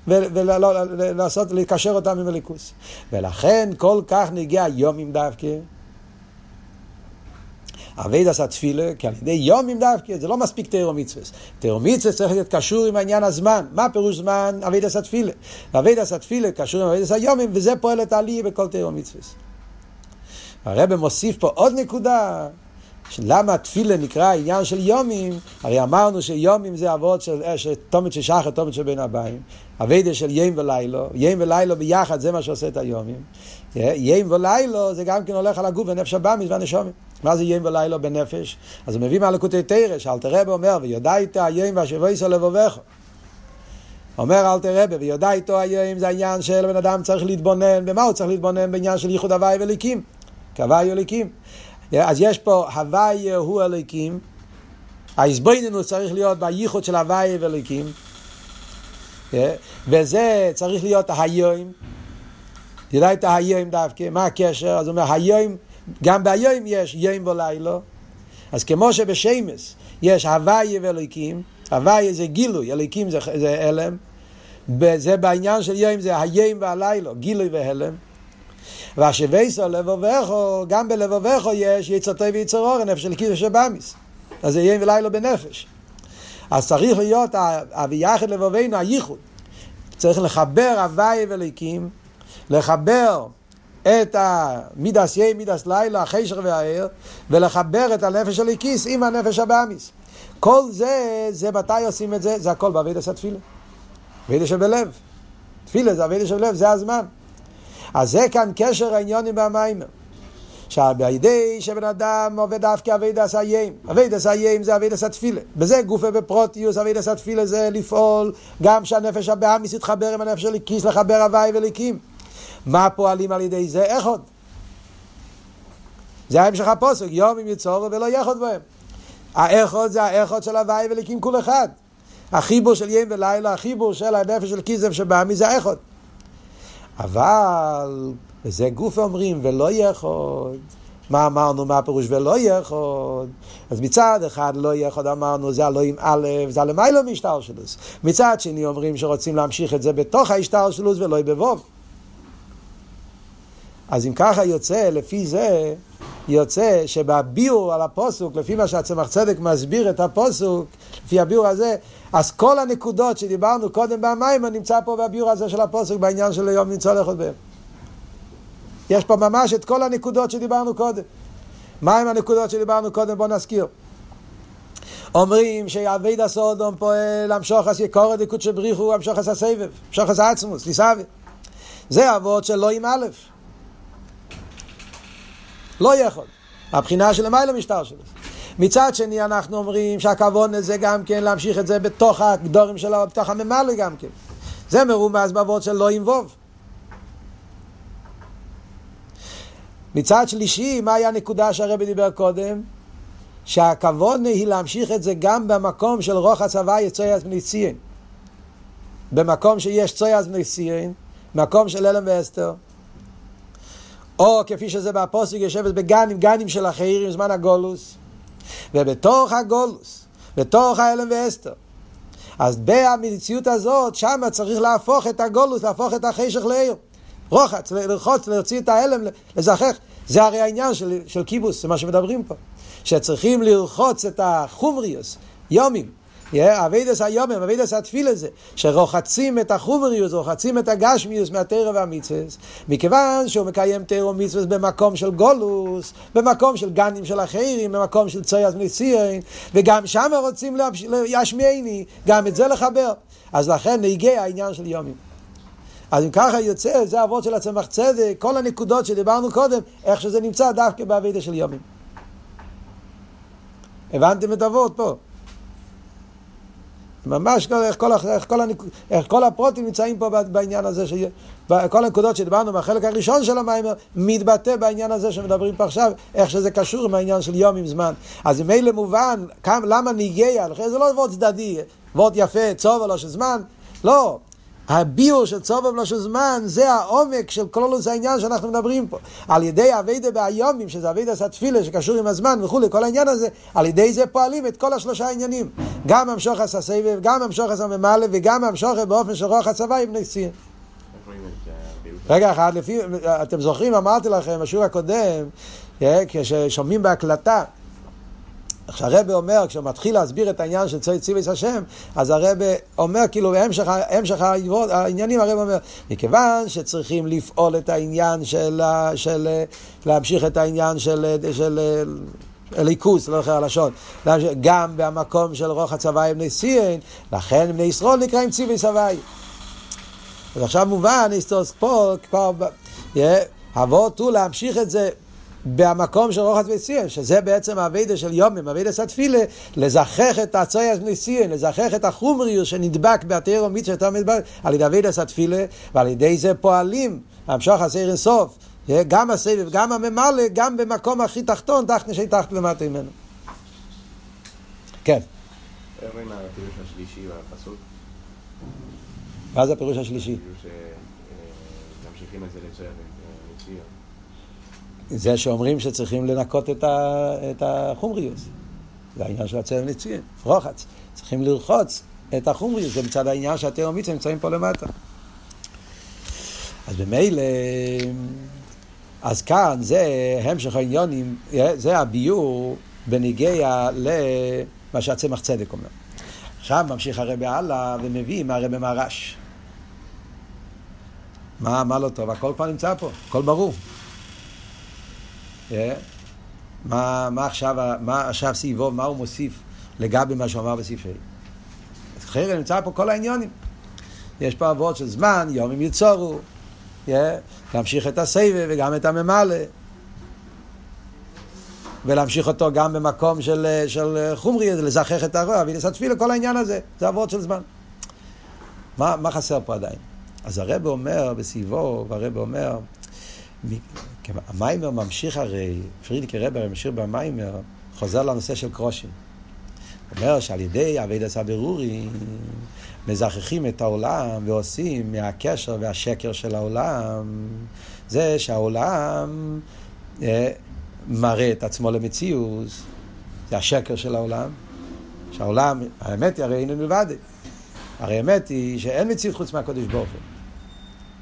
ולעשות, לקשר אותם עם הליכוס. ולכן כל כך נגיע יום עם דווקא. אבידס התפילה, כי על ידי יום עם דווקא, זה לא מספיק תירו מצווה. תירו מצווה צריך להיות קשור עם העניין הזמן. מה פירוש זמן? אבידס התפילה. אבידס התפילה קשור עם אבידס היומים, וזה פועל את העלייה בכל תירו מצווה. הרב מוסיף פה עוד נקודה, למה תפילה נקרא עניין של יומים? הרי אמרנו שיומים זה אבות של תומת של שחר, תומת של בין הבאים. אבידה של ים ולילו, ים ולילו ביחד זה מה שעושה את היומים. ים ולילו זה גם כן הולך על הגוף ונפש הבאמיס והנשומים. מה זה ים ולילו בנפש? אז הוא מביא מהלקוטי תרש, אלתר רבי אומר, ויודע איתו הים והשבו יסו לבובך. אומר אלתר רבי, ויודע איתו היום זה העניין של בן אדם צריך להתבונן, במה הוא צריך להתבונן? בעניין של ייחוד הוואי וליקים. כהוואי וליקים. אז יש פה הוואי הוא הליקים, ההסבויננו צריך להיות בייחוד של הוואי וליקים, וזה צריך להיות היום, ידע את היום דווקא, מה הקשר? אז הוא אומר היום, גם בהיום יש יום ולילה, אז כמו שבשמש יש הוואי ואליקים, הוואי זה גילוי, אליקים זה, זה הלם, וזה בעניין של יום זה היום והלילה, גילוי והלם. והשוויסו לבובכו, גם בלבובכו יש יצר טוב ויצר אורן, נפש של קידוש שבאמיס. אז זה יום ולילה בנפש. אז צריך להיות הוויחד לבבינו, הייחוד. צריך לחבר הוי' ואלוקים, לחבר את המידת יום, מידת לילה, החושך והאור, ולחבר את הנפש האלוקית עם הנפש הבהמית. כל זה, זה מתי עושים את זה? זה הכל בעבודת התפילה. עבודה שבלב. תפילה זה עבודה שבלב, זה הזמן. אז זה כאן קשר העניינים במאמר. שבידי שבן אדם עובד דווקא אבי דס איים. אבי דס איים זה אבי דס התפילה. בזה גופה בפרטיות, עבודת התפילה זה לפעול גם שהנפש הבאמיס יתחבר עם הנפש של כיס, לחבר הוואי וליקים. מה פועלים על ידי זה? איך עוד? זה ההמשך הפוסק, יום אם יצורו ולא יחוד בהם. האחוד זה האחוד של הוואי וליקים כול אחד. החיבור של ים ולילה, החיבור של הנפש של כיסף שבאמיס זה האחוד. אבל וזה גוף אומרים, ולא יחוד. מה אמרנו, מה הפירוש ולא יחוד? אז מצד אחד לא יחוד אמרנו, זה הלא עם א', זה הלמיילו משטלשלוס. מצד שני אומרים שרוצים להמשיך את זה בתוך ההשטלשלוס ולא בבוב. אז אם ככה יוצא, לפי זה, יוצא שבביאור על הפוסוק, לפי מה שהצמח צדק מסביר את הפוסוק, לפי הביאור הזה, אז כל הנקודות שדיברנו קודם במים, נמצא פה בביאור הזה של הפוסוק בעניין של היום נמצא לאכול בהם. יש פה ממש את כל הנקודות שדיברנו קודם. מהם הנקודות שדיברנו קודם? בואו נזכיר. אומרים שאבי דסודום פועל למשוך עש יקורת דקות שבריחו למשוך עש הסבב, למשוך עש העצמוס, לסבב. זה אבות של לא עם א'. לא יכול. הבחינה של למעלה משטר שלו. מצד שני אנחנו אומרים שהכוון זה גם כן להמשיך את זה בתוך הגדורים שלו, בתוך הממלא גם כן. זה מרומז באבות של לא ווב. מצד שלישי, מהי הנקודה שהרבי דיבר קודם? שהכוון היא להמשיך את זה גם במקום של רוח הצבא יצויאז בני ציין. במקום שיש צויאז בני ציין, מקום של אלם ואסתר. או כפי שזה בפוסק יושבת בגנים, גנים של החיירים, זמן הגולוס. ובתוך הגולוס, בתוך האלם ואסתר. אז במציאות הזאת, שם צריך להפוך את הגולוס, להפוך את החשך לעיר. רוחץ, לרחוץ, להוציא את ההלם, לזכח. זה הרי העניין של, של קיבוס, זה מה שמדברים פה. שצריכים לרחוץ את החומריוס, יומים. אבידס היומים, אבידס התפיל הזה, שרוחצים את החומריוס, רוחצים את הגשמיוס מהתרא והמצווס, מכיוון שהוא מקיים תרא ומצווס במקום של גולוס, במקום של גנים של אחרים, במקום של צויאז מנסיין, וגם שם רוצים להשמיעני, גם את זה לחבר. אז לכן נהיגה העניין של יומים. אז אם ככה יוצא, זה אבות של הצמח צדק, כל הנקודות שדיברנו קודם, איך שזה נמצא דווקא באבידה של יומים. הבנתם את אבות פה? ממש איך כל, איך כל, הנק... איך כל הפרוטים נמצאים פה בעניין הזה, ש... כל הנקודות שדיברנו בחלק הראשון של המים, מתבטא בעניין הזה שמדברים פה עכשיו, איך שזה קשור עם העניין של יום עם זמן. אז ממילא מובן, כמה, למה ניגיה, זה? לא וורד צדדי, וורד יפה, צוב או לא של זמן, לא, הביור של צובב לא של זמן, זה העומק של כל העניין שאנחנו מדברים פה. על ידי אביידה באיומים, שזה אביידה סתפילה שקשור עם הזמן וכולי, כל העניין הזה, על ידי זה פועלים את כל השלושה העניינים. גם המשוך הססבב, גם המשוך הסממלא וגם המשוך באופן של רוח הצבא עם נשיא. רגע אחד, לפי, אתם זוכרים, אמרתי לכם, בשיעור הקודם, אה, כששומעים בהקלטה, כשהרבה אומר, כשהוא מתחיל להסביר את העניין של צוי ציוויס השם, אז הרבה אומר, כאילו, המשך, המשך העניינים, הרבה אומר, מכיוון שצריכים לפעול את העניין של, של להמשיך את העניין של, של ליכוס, לא אחר הלשון, גם במקום של רוח הצבא עם נשיאין, לכן בני ישראל נקראים ציוויס הוואי. אז עכשיו מובן, היסטוס פה, כבר, אבות הוא להמשיך את זה במקום של רוחת וציון, שזה בעצם האבידה של יומים, אבידה סתפילה, לזכח את הצויאס מציון, לזכח את החומריוס שנדבק בהתר ומצווה יותר מדבר, על ידי אבידה סתפילה, ועל ידי זה פועלים, המשוך הסיר אינסוף, גם הסבב, גם הממלא, גם במקום הכי תחתון, תחת נשי תחת למטה ממנו. כן. מה זה הפירוש השלישי? ממשיכים את זה לצורך זה שאומרים שצריכים לנקות את, ה, את החומריוס. זה העניין של הצלם לציין, רוחץ. צריכים לרחוץ את החומריוס, זה מצד העניין שהתאום מצווה נמצאים פה למטה. אז במילא, אז כאן זה המשך העניונים, זה הביור בניגיה למה שהצמח צדק אומר. עכשיו ממשיך הרבי הלאה ומביא מהרבי מהרש. מה, מה לא טוב? הכל כבר נמצא פה, הכל ברור. מה, מה עכשיו, מה עכשיו סביבו, מה הוא מוסיף לגבי מה שהוא אמר בסעיף ה'. אחרי נמצא פה כל העניונים. יש פה אבות של זמן, יום אם יצורו, להמשיך את הסבב וגם את הממלא. ולהמשיך אותו גם במקום של, של חומרי, לזכח את הרוע, ולסתפיל לכל העניין הזה, זה אבות של זמן. מה, מה חסר פה עדיין? אז הרב אומר בסביבו, והרב אומר, המיימר ממשיך הרי, פרידיקי רב ממשיך במיימר, חוזר לנושא של קרושים. אומר שעל ידי אבי דסה ברורי מזכחים את העולם ועושים מהקשר והשקר של העולם זה שהעולם אה, מראה את עצמו למציאות, זה השקר של העולם, שהעולם, האמת היא הרי אין מלבד, הרי האמת היא שאין מציאות חוץ מהקודש הוא,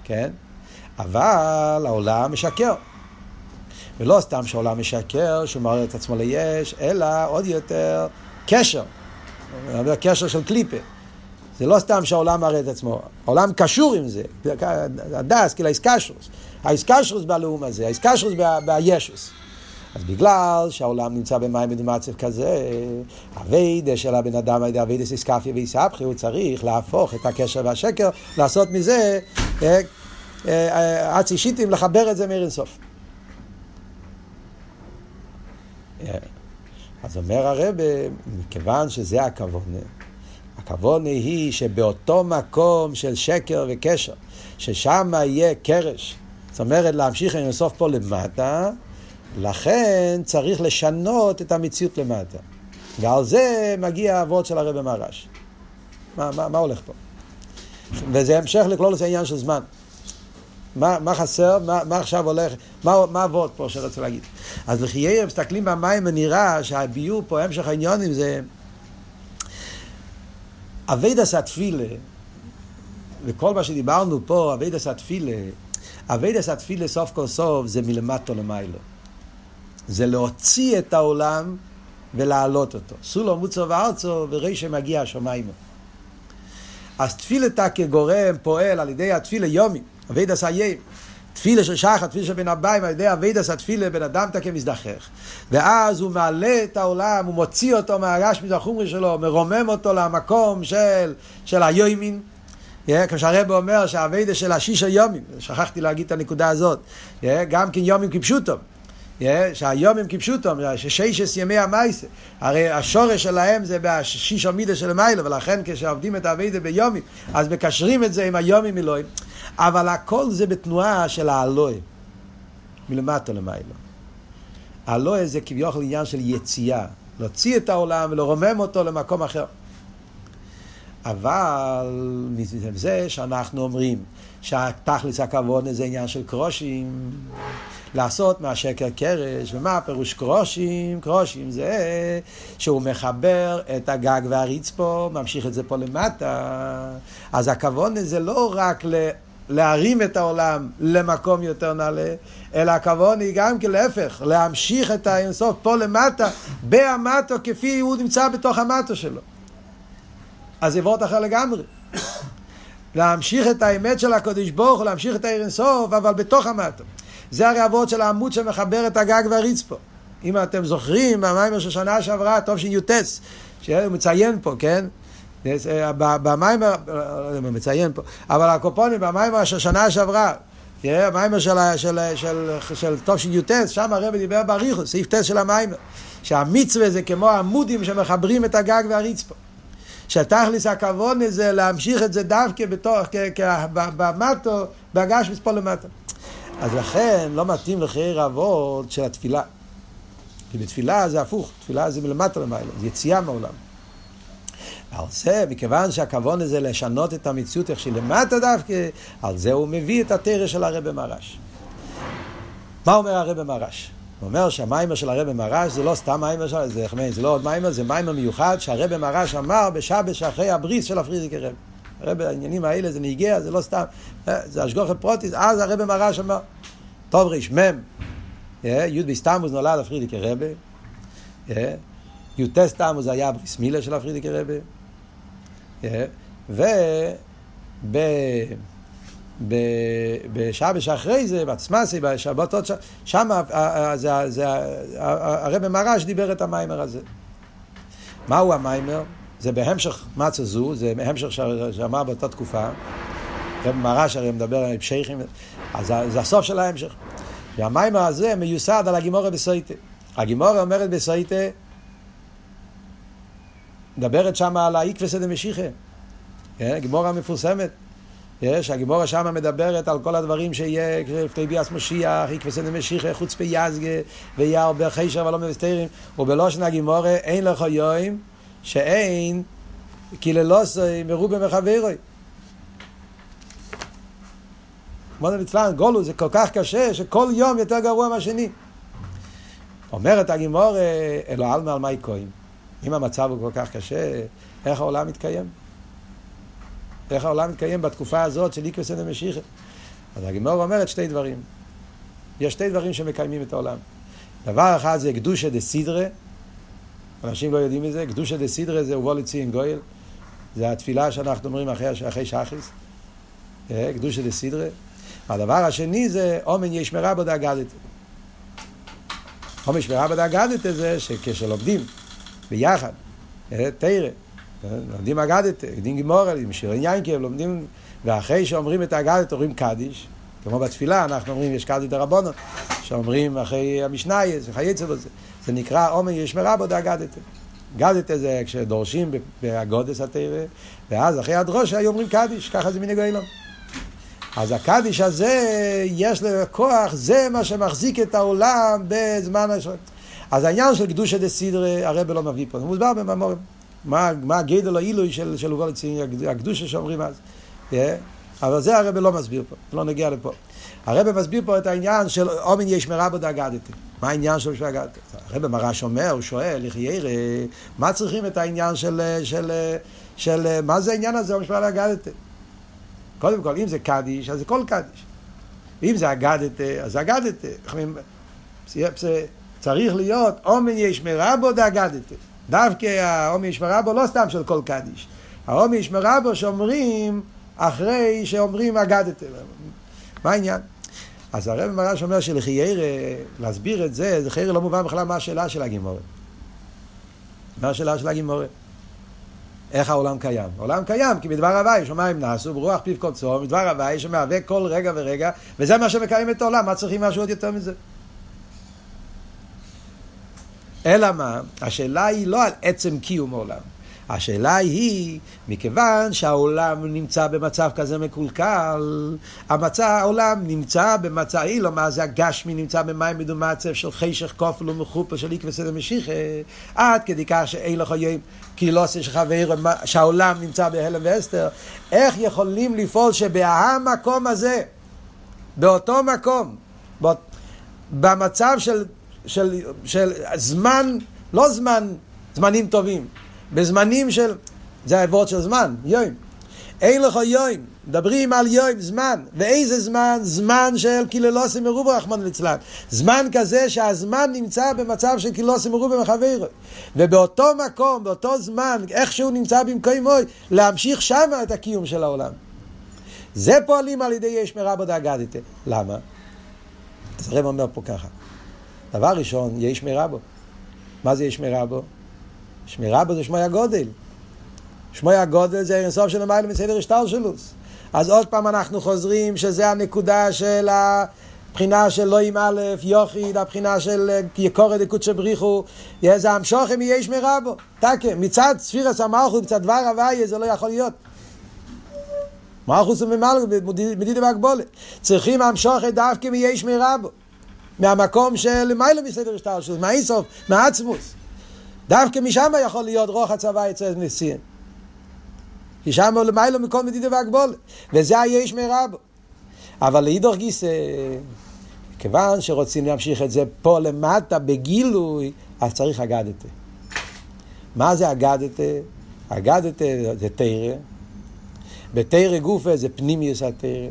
כן? אבל העולם משקר. ולא סתם שהעולם משקר, שהוא מראה את עצמו ליש, אלא עוד יותר קשר. קשר של קליפה. זה לא סתם שהעולם מראה את עצמו, העולם קשור עם זה, הדס, כאילו האיסקשרוס. האיסקשרוס בלאום הזה, האיסקשרוס בישוס. אז בגלל שהעולם נמצא במים במצב כזה, הווידה של הבן אדם, הווידה סיסקפיה ואיסבכי, הוא צריך להפוך את הקשר והשקר, לעשות מזה אצי שיטים, לחבר את זה מאיר אינסוף. אז אומר הרב, מכיוון שזה הכוונה, הכוונה היא שבאותו מקום של שקר וקשר, ששם יהיה קרש, זאת אומרת להמשיך אינסוף פה למטה, לכן צריך לשנות את המציאות למטה. ועל זה מגיע האבות של הרב מרש. מה, מה, מה הולך פה? וזה המשך לכלול את העניין של זמן. מה, מה חסר, מה, מה עכשיו הולך, מה, עבוד פה שרוצה להגיד. אז לחייר מסתכלים במים ונראה שהביור פה, המשך העניונים זה אבידס התפילה, וכל מה שדיברנו פה, אבידס התפילה, אבידס התפילה סוף כל סוף זה מלמטו למיילו. זה להוציא את העולם ולהעלות אותו. סולו מוצו וארצו ורי שמגיע השמיימו. אז תפילתה כגורם פועל על ידי התפילה יומי, אביד עשה יים. תפילה של שחר, תפילה של בן הבאים, על ידי אביד עשה תפילה, בן אדם תקה מזדחך. ואז הוא מעלה את העולם, הוא מוציא אותו מהרש מזחומרי שלו, מרומם אותו למקום של, של היומין. Yeah, כשהרבא אומר שהאבידה של השישה יומים, שכחתי להגיד את הנקודה הזאת, yeah, גם כן יומים כפשוטו, שהיום הם כפשוטו, שששת ימי המייסה, הרי השורש שלהם זה בשיש המידה של מיילו, ולכן כשעובדים את האבידה ביומים, אז מקשרים את זה עם היומים אלוהים, אבל הכל זה בתנועה של האלוהי, מלמטה למיילו. האלוהי זה כביכול עניין של יציאה, להוציא את העולם ולרומם אותו למקום אחר. אבל מזה שאנחנו אומרים שהתכלס הכבוד זה עניין של קרושים, לעשות מהשקר קרש, ומה הפירוש קרושים? קרושים זה שהוא מחבר את הגג והרצפו, ממשיך את זה פה למטה. אז הכבוד זה לא רק ל... להרים את העולם למקום יותר נעלה, אלא הכוון היא גם כן להפך, להמשיך את האינסוף פה למטה, בהמטו כפי הוא נמצא בתוך המטו שלו. אז זה וורט אחר לגמרי. להמשיך את האמת של הקודש ברוך הוא, להמשיך את האינסוף, אבל בתוך המטו. זה הרי הוורד של העמוד שמחבר את הגג והרצפו. אם אתם זוכרים, במיימר של שנה שעברה, טוב שי"ט, שהוא מציין פה, כן? במיימר, לא מציין פה, אבל הקופונים במיימר של שנה שעברה, המיימר של, של, של, של טוב שי"ט, שם הרב דיבר באריכות, סעיף ט' של המיימר, שהמצווה זה כמו עמודים שמחברים את הגג והרצפו. שתכלס הכבוד זה להמשיך את זה דווקא בתוך, במטו, בהגש מספול למטה. אז לכן לא מתאים לחיי אבות של התפילה. כי בתפילה זה הפוך, תפילה זה מלמטה למעלה, זה יציאה מהעולם. על זה, מכיוון שהכוון הזה לשנות את המציאות איך שלמטה דווקא, על זה הוא מביא את התורה של הרבי מהר"ש. מה אומר הרבי מהר"ש? הוא אומר שהמאמר של הרבי מהר"ש זה לא סתם מאמר של... זה, זה לא עוד מאמר, זה מאמר מיוחד שהרבי מהר"ש אמר בשבת שאחרי הברית של הפרידיקער רבי. הרבי, העניינים האלה זה נהיגה, זה לא סתם, אה, זה השגחה פרטית, אז הרבי מהר"ש אמר, תר"מ, אה, י"ב תמוז נולד הפרידיקער רבי, אה, י"ט סתמוס היה הבריס מילה של הפרידיקי רבי, וב... בשעה שאחרי זה, בתסמסי, בשבתות, שם הרב מרש דיבר את המיימר הזה. מהו המיימר? זה בהמשך מצה זו, זה בהמשך שאמר באותה תקופה. רב מרש הרי מדבר על פשייכים, אז זה הסוף של ההמשך. והמיימר הזה מיוסד על הגימורה בסויטה. הגימורה אומרת בסויטה, מדברת שם על האיקווה דמשיחה. כן? גימורה מפורסמת. יש, הגימורה שם מדברת על כל הדברים שיהיה, לפני ביאס משיח, איקווה דמשיחה, חוץ פייזגה, ויהיה הרבה חישר ולא מבסתרים, ובלושן הגימורה אין לך יוים שאין קיללוסי מרובה מחברוי. כמו נצלן, גולו זה כל כך קשה שכל יום יותר גרוע מהשני. אומרת הגימור, אלו עלמא על מי כהן. אם המצב הוא כל כך קשה, איך העולם מתקיים? איך העולם מתקיים בתקופה הזאת של איקווה סנא משיחה? אז הגימור אומרת שתי דברים. יש שתי דברים שמקיימים את העולם. דבר אחד זה קדושה דה סידרה, אנשים לא יודעים מזה, קדושה דה סידרה זה ובוא לציין גויל, זה התפילה שאנחנו אומרים אחרי, אחרי שחריס, אה, קדושה דה סידרה. הדבר השני זה אומן ישמרה בו דאגדת. אומן ישמרה בו דאגדת זה שכשלומדים ביחד, אה, תרא, אה, לומדים אגדת, יודעים גמורה, עם שירי ינקב, לומדים, ואחרי שאומרים את האגדת אומרים קדיש, כמו בתפילה אנחנו אומרים יש קדיש דרבונו, שאומרים אחרי המשנה, חייצה בזה, זה נקרא אומן ישמרה בו דאגדת. גדת זה כשדורשים באגודס התרא, ואז אחרי הדרושה היו אומרים קדיש, ככה זה מנהג אילון. אז הקדיש הזה, יש לו כוח, זה מה שמחזיק את העולם בזמן השואה. אז העניין של קדושה דה סידרה, הרב לא מביא פה, זה מוסבר במאמורים. מה, מה הגדל העילוי של, של וולצין, הקדושה שאומרים אז. Yeah. אבל זה הרב לא מסביר פה, לא נגיע לפה. הרב מסביר פה את העניין של אומן יש מרבו דאגדתי. מה העניין של דאגדתי? הרב מרש אומר, הוא שואל, איך ירא, מה צריכים את העניין של, של, של, של מה זה העניין הזה, אומן שמרבו דאגדתי? קודם כל, אם זה קדיש, אז זה כל קדיש. אם זה אגדת, אז אגדת. צריך להיות אומן ישמרה בו דאגדת. דווקא האומן ישמרה בו לא סתם של כל קדיש. האומן ישמרה בו שאומרים אחרי שאומרים אגדת. מה העניין? אז הרב מרש אומר שלחיירה, להסביר את זה, זה חיירה לא מובן בכלל מה השאלה של הגימורת. מה השאלה של הגימורת? איך העולם קיים? העולם קיים כי בדבר הוואי שמיים נעשו ברוח פיו כל צור, בדבר הוואי שמהווה כל רגע ורגע, וזה מה שמקיים את העולם, מה צריכים משהו עוד יותר מזה? אלא מה? השאלה היא לא על עצם קיום העולם. השאלה היא, מכיוון שהעולם נמצא במצב כזה מקולקל, המצב, העולם נמצא במצב, אילו לא מה זה הגשמי נמצא במים מדומצב של חשך כופל ומחופה של עקבי סדר משיחה, עד כדי כך שאין לך יום כי לא עושה שחבר, שהעולם נמצא בהלם ואסתר, איך יכולים לפעול שבהמקום הזה, באותו מקום, במצב של, של, של זמן, לא זמן, זמנים טובים, בזמנים של, זה העבוד של זמן, יום. אין לך יום, מדברים על יום, זמן. ואיזה זמן? זמן של קיללוסי מרובו רחמנא ליצלן. זמן כזה שהזמן נמצא במצב של קיללוסי מרובו מחברו. ובאותו מקום, באותו זמן, איך שהוא נמצא במקום מוי, להמשיך שמה את הקיום של העולם. זה פועלים על ידי יש מרבו דאגדתה. למה? אז הרב אומר פה ככה. דבר ראשון, יש מרבו. מה זה יש מרבו? שמירה בו זה שמוי הגודל. שמוי הגודל זה אינסוף של המיילה מסדר השטלשלוס. אז עוד פעם אנחנו חוזרים שזה הנקודה של הבחינה של לא עם א', יוחיד, הבחינה של יקורא דקות בריחו, זה המשוכם יהיה שמירה בו. תקה, מצד ספירס המלכות, מצד דבר הוויה, זה לא יכול להיות. מלכוס וממלכות, מדידה והגבולת. צריכים המשוכת דווקא מיהיה שמירה בו. מהמקום של מיילה מסדר השטלשלוס, מהאינסוף, מהעצמוס. דווקא משם יכול להיות רוח הצבא אצל נשיאים. כי שם הוא למיילו מכל מדידה והגבול. וזה היש מרבו. אבל לאידור גיסא, כיוון שרוצים להמשיך את זה פה למטה בגילוי, אז צריך אגדתה. מה זה אגדתא? אגדתא זה תורה. בתורה גופה זה פנימיות התורה.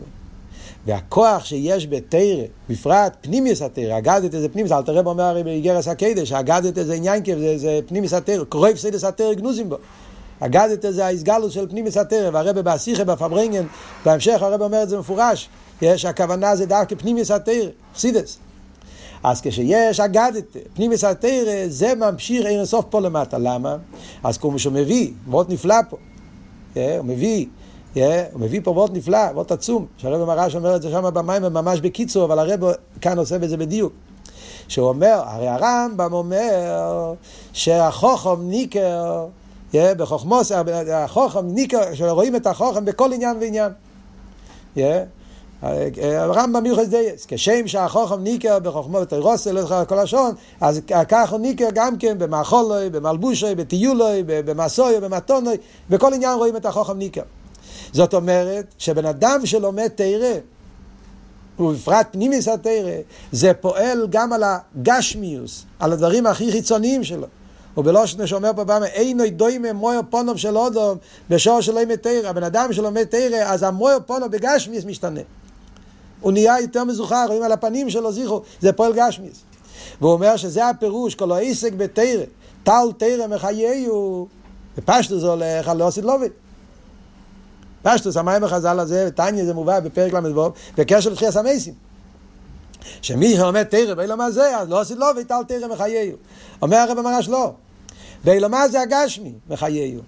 והכוח שיש בתורה, בפרט פנימיות התורה, אגדתא זה פנימיות, אלטער רבי אומר הרי באגרת הקדש, אגדתא זה עניין כיף, זה, זה פנימיות התורה, שרוב סודות התורה גנוזים בו. אגדתא זה ההתגלות של פנימיות התורה, והרבי בשיחה בפארברענגען, בהמשך הרבי אומר את זה מפורש, יש הכוונה זה דווקא פנימיות התורה, חסידות. אז כשיש אגדת, פנימיס התרא, זה ממשיך אין סוף פה למטה. למה? אז כמו שהוא מביא, מאוד נפלא פה. Yeah, הוא מביא, הוא מביא פה מאוד נפלא, מאוד עצום, שהרבא מרש אומר את זה שם במים ממש בקיצור, אבל הרבא כאן עושה בזה בדיוק. שהוא אומר, הרי הרמב"ם אומר שהחוכם ניקר, yeah, בחוכמוס, החוכם ניקר, שרואים את החוכם בכל עניין ועניין. Yeah. הרמב"ם מיוחס דייס, כשם שהחוכם ניקר בחוכמו ותירוסי, לא זוכר כל השעון, אז ככה הוא ניקר גם כן במאכולוי, במלבושוי, בטיולוי, במסוי, במתונוי, בכל עניין רואים את החוכם ניקר. זאת אומרת שבן אדם שלומד תרא, ובפרט פנימיס התרא, זה פועל גם על הגשמיוס, על הדברים הכי חיצוניים שלו. ובלושנה שאומר פה פעם, אינו דוימה מויר פונוב של אודום בשור שלא ימד תרא. הבן אדם שלומד תרא, אז המויר פונוב בגשמיס משתנה. הוא נהיה יותר מזוכר, רואים על הפנים שלו זיכרו, זה פועל גשמיס. והוא אומר שזה הפירוש, כל העסק בתרא, טל תרא מחייהו, בפשטו זה הולך על לא עשית לובי. פשטוס, המים החז"ל הזה, טניה זה מובא בפרק ל"ו, בקשר לתחייה סמייסים. שמי שלומד תרא באילום הזה, אז לא עשית לובי, טל תרא מחייהו. אומר הרב מרש לא. באילום הזה הגשמי מחייהו.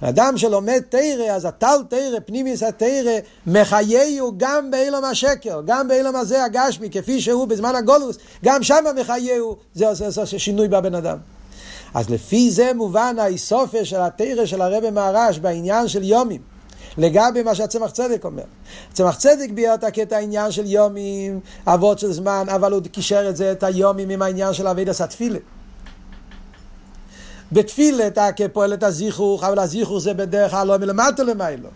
אדם שלומד תרא, אז הטל תרא, פנימיס התרא, מחייהו גם באילום השקר, גם באילום הזה הגשמי, כפי שהוא בזמן הגולוס, גם שם מחייהו, זה עושה שינוי בבן אדם. אז לפי זה מובן האיסופיה של התרא של הרבי מהרש בעניין של יומים. לגבי מה שהצמח צדק אומר. צמח צדק ביאר את הקטע העניין של יומים, אבות של זמן, אבל הוא קישר את זה, את היומים, עם העניין של אבידס התפילה. בתפילה אתה כפועל את הזיכוך, אבל הזיכוך זה בדרך כלל לא מלמטה למיילו.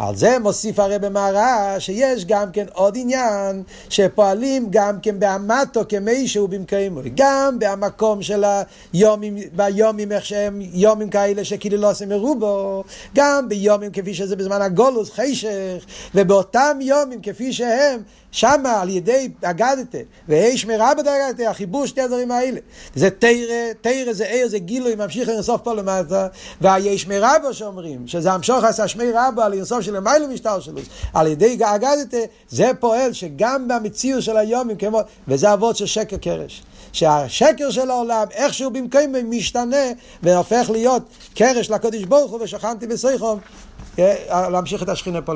על זה מוסיף הרי במערה שיש גם כן עוד עניין שפועלים גם כן באמתו כמי שהוא במקיימו גם במקום של היומים, ביומים איך שהם יומים כאלה שכאילו לא עושים מרובו גם ביומים כפי שזה בזמן הגולוס חשך ובאותם יומים כפי שהם שמה על ידי אגדתה, ואש מרע בדרגתה, החיבור שתי הדברים האלה. זה תרא, תרא זה ער, זה גילוי, ממשיך לנסוף פה למטה, והיש מרבו שאומרים, שזה המשוך עשה שמי רבו על אינסוף של המיילו משטר שלו, על ידי אגדתה, זה פועל שגם במציאות של היומים, כמו, וזה אבות של שקר קרש. שהשקר של העולם, איכשהו במקום משתנה והופך להיות קרש לקדוש ברוך הוא ושכנתי בסייחום, להמשיך את השכינה פה.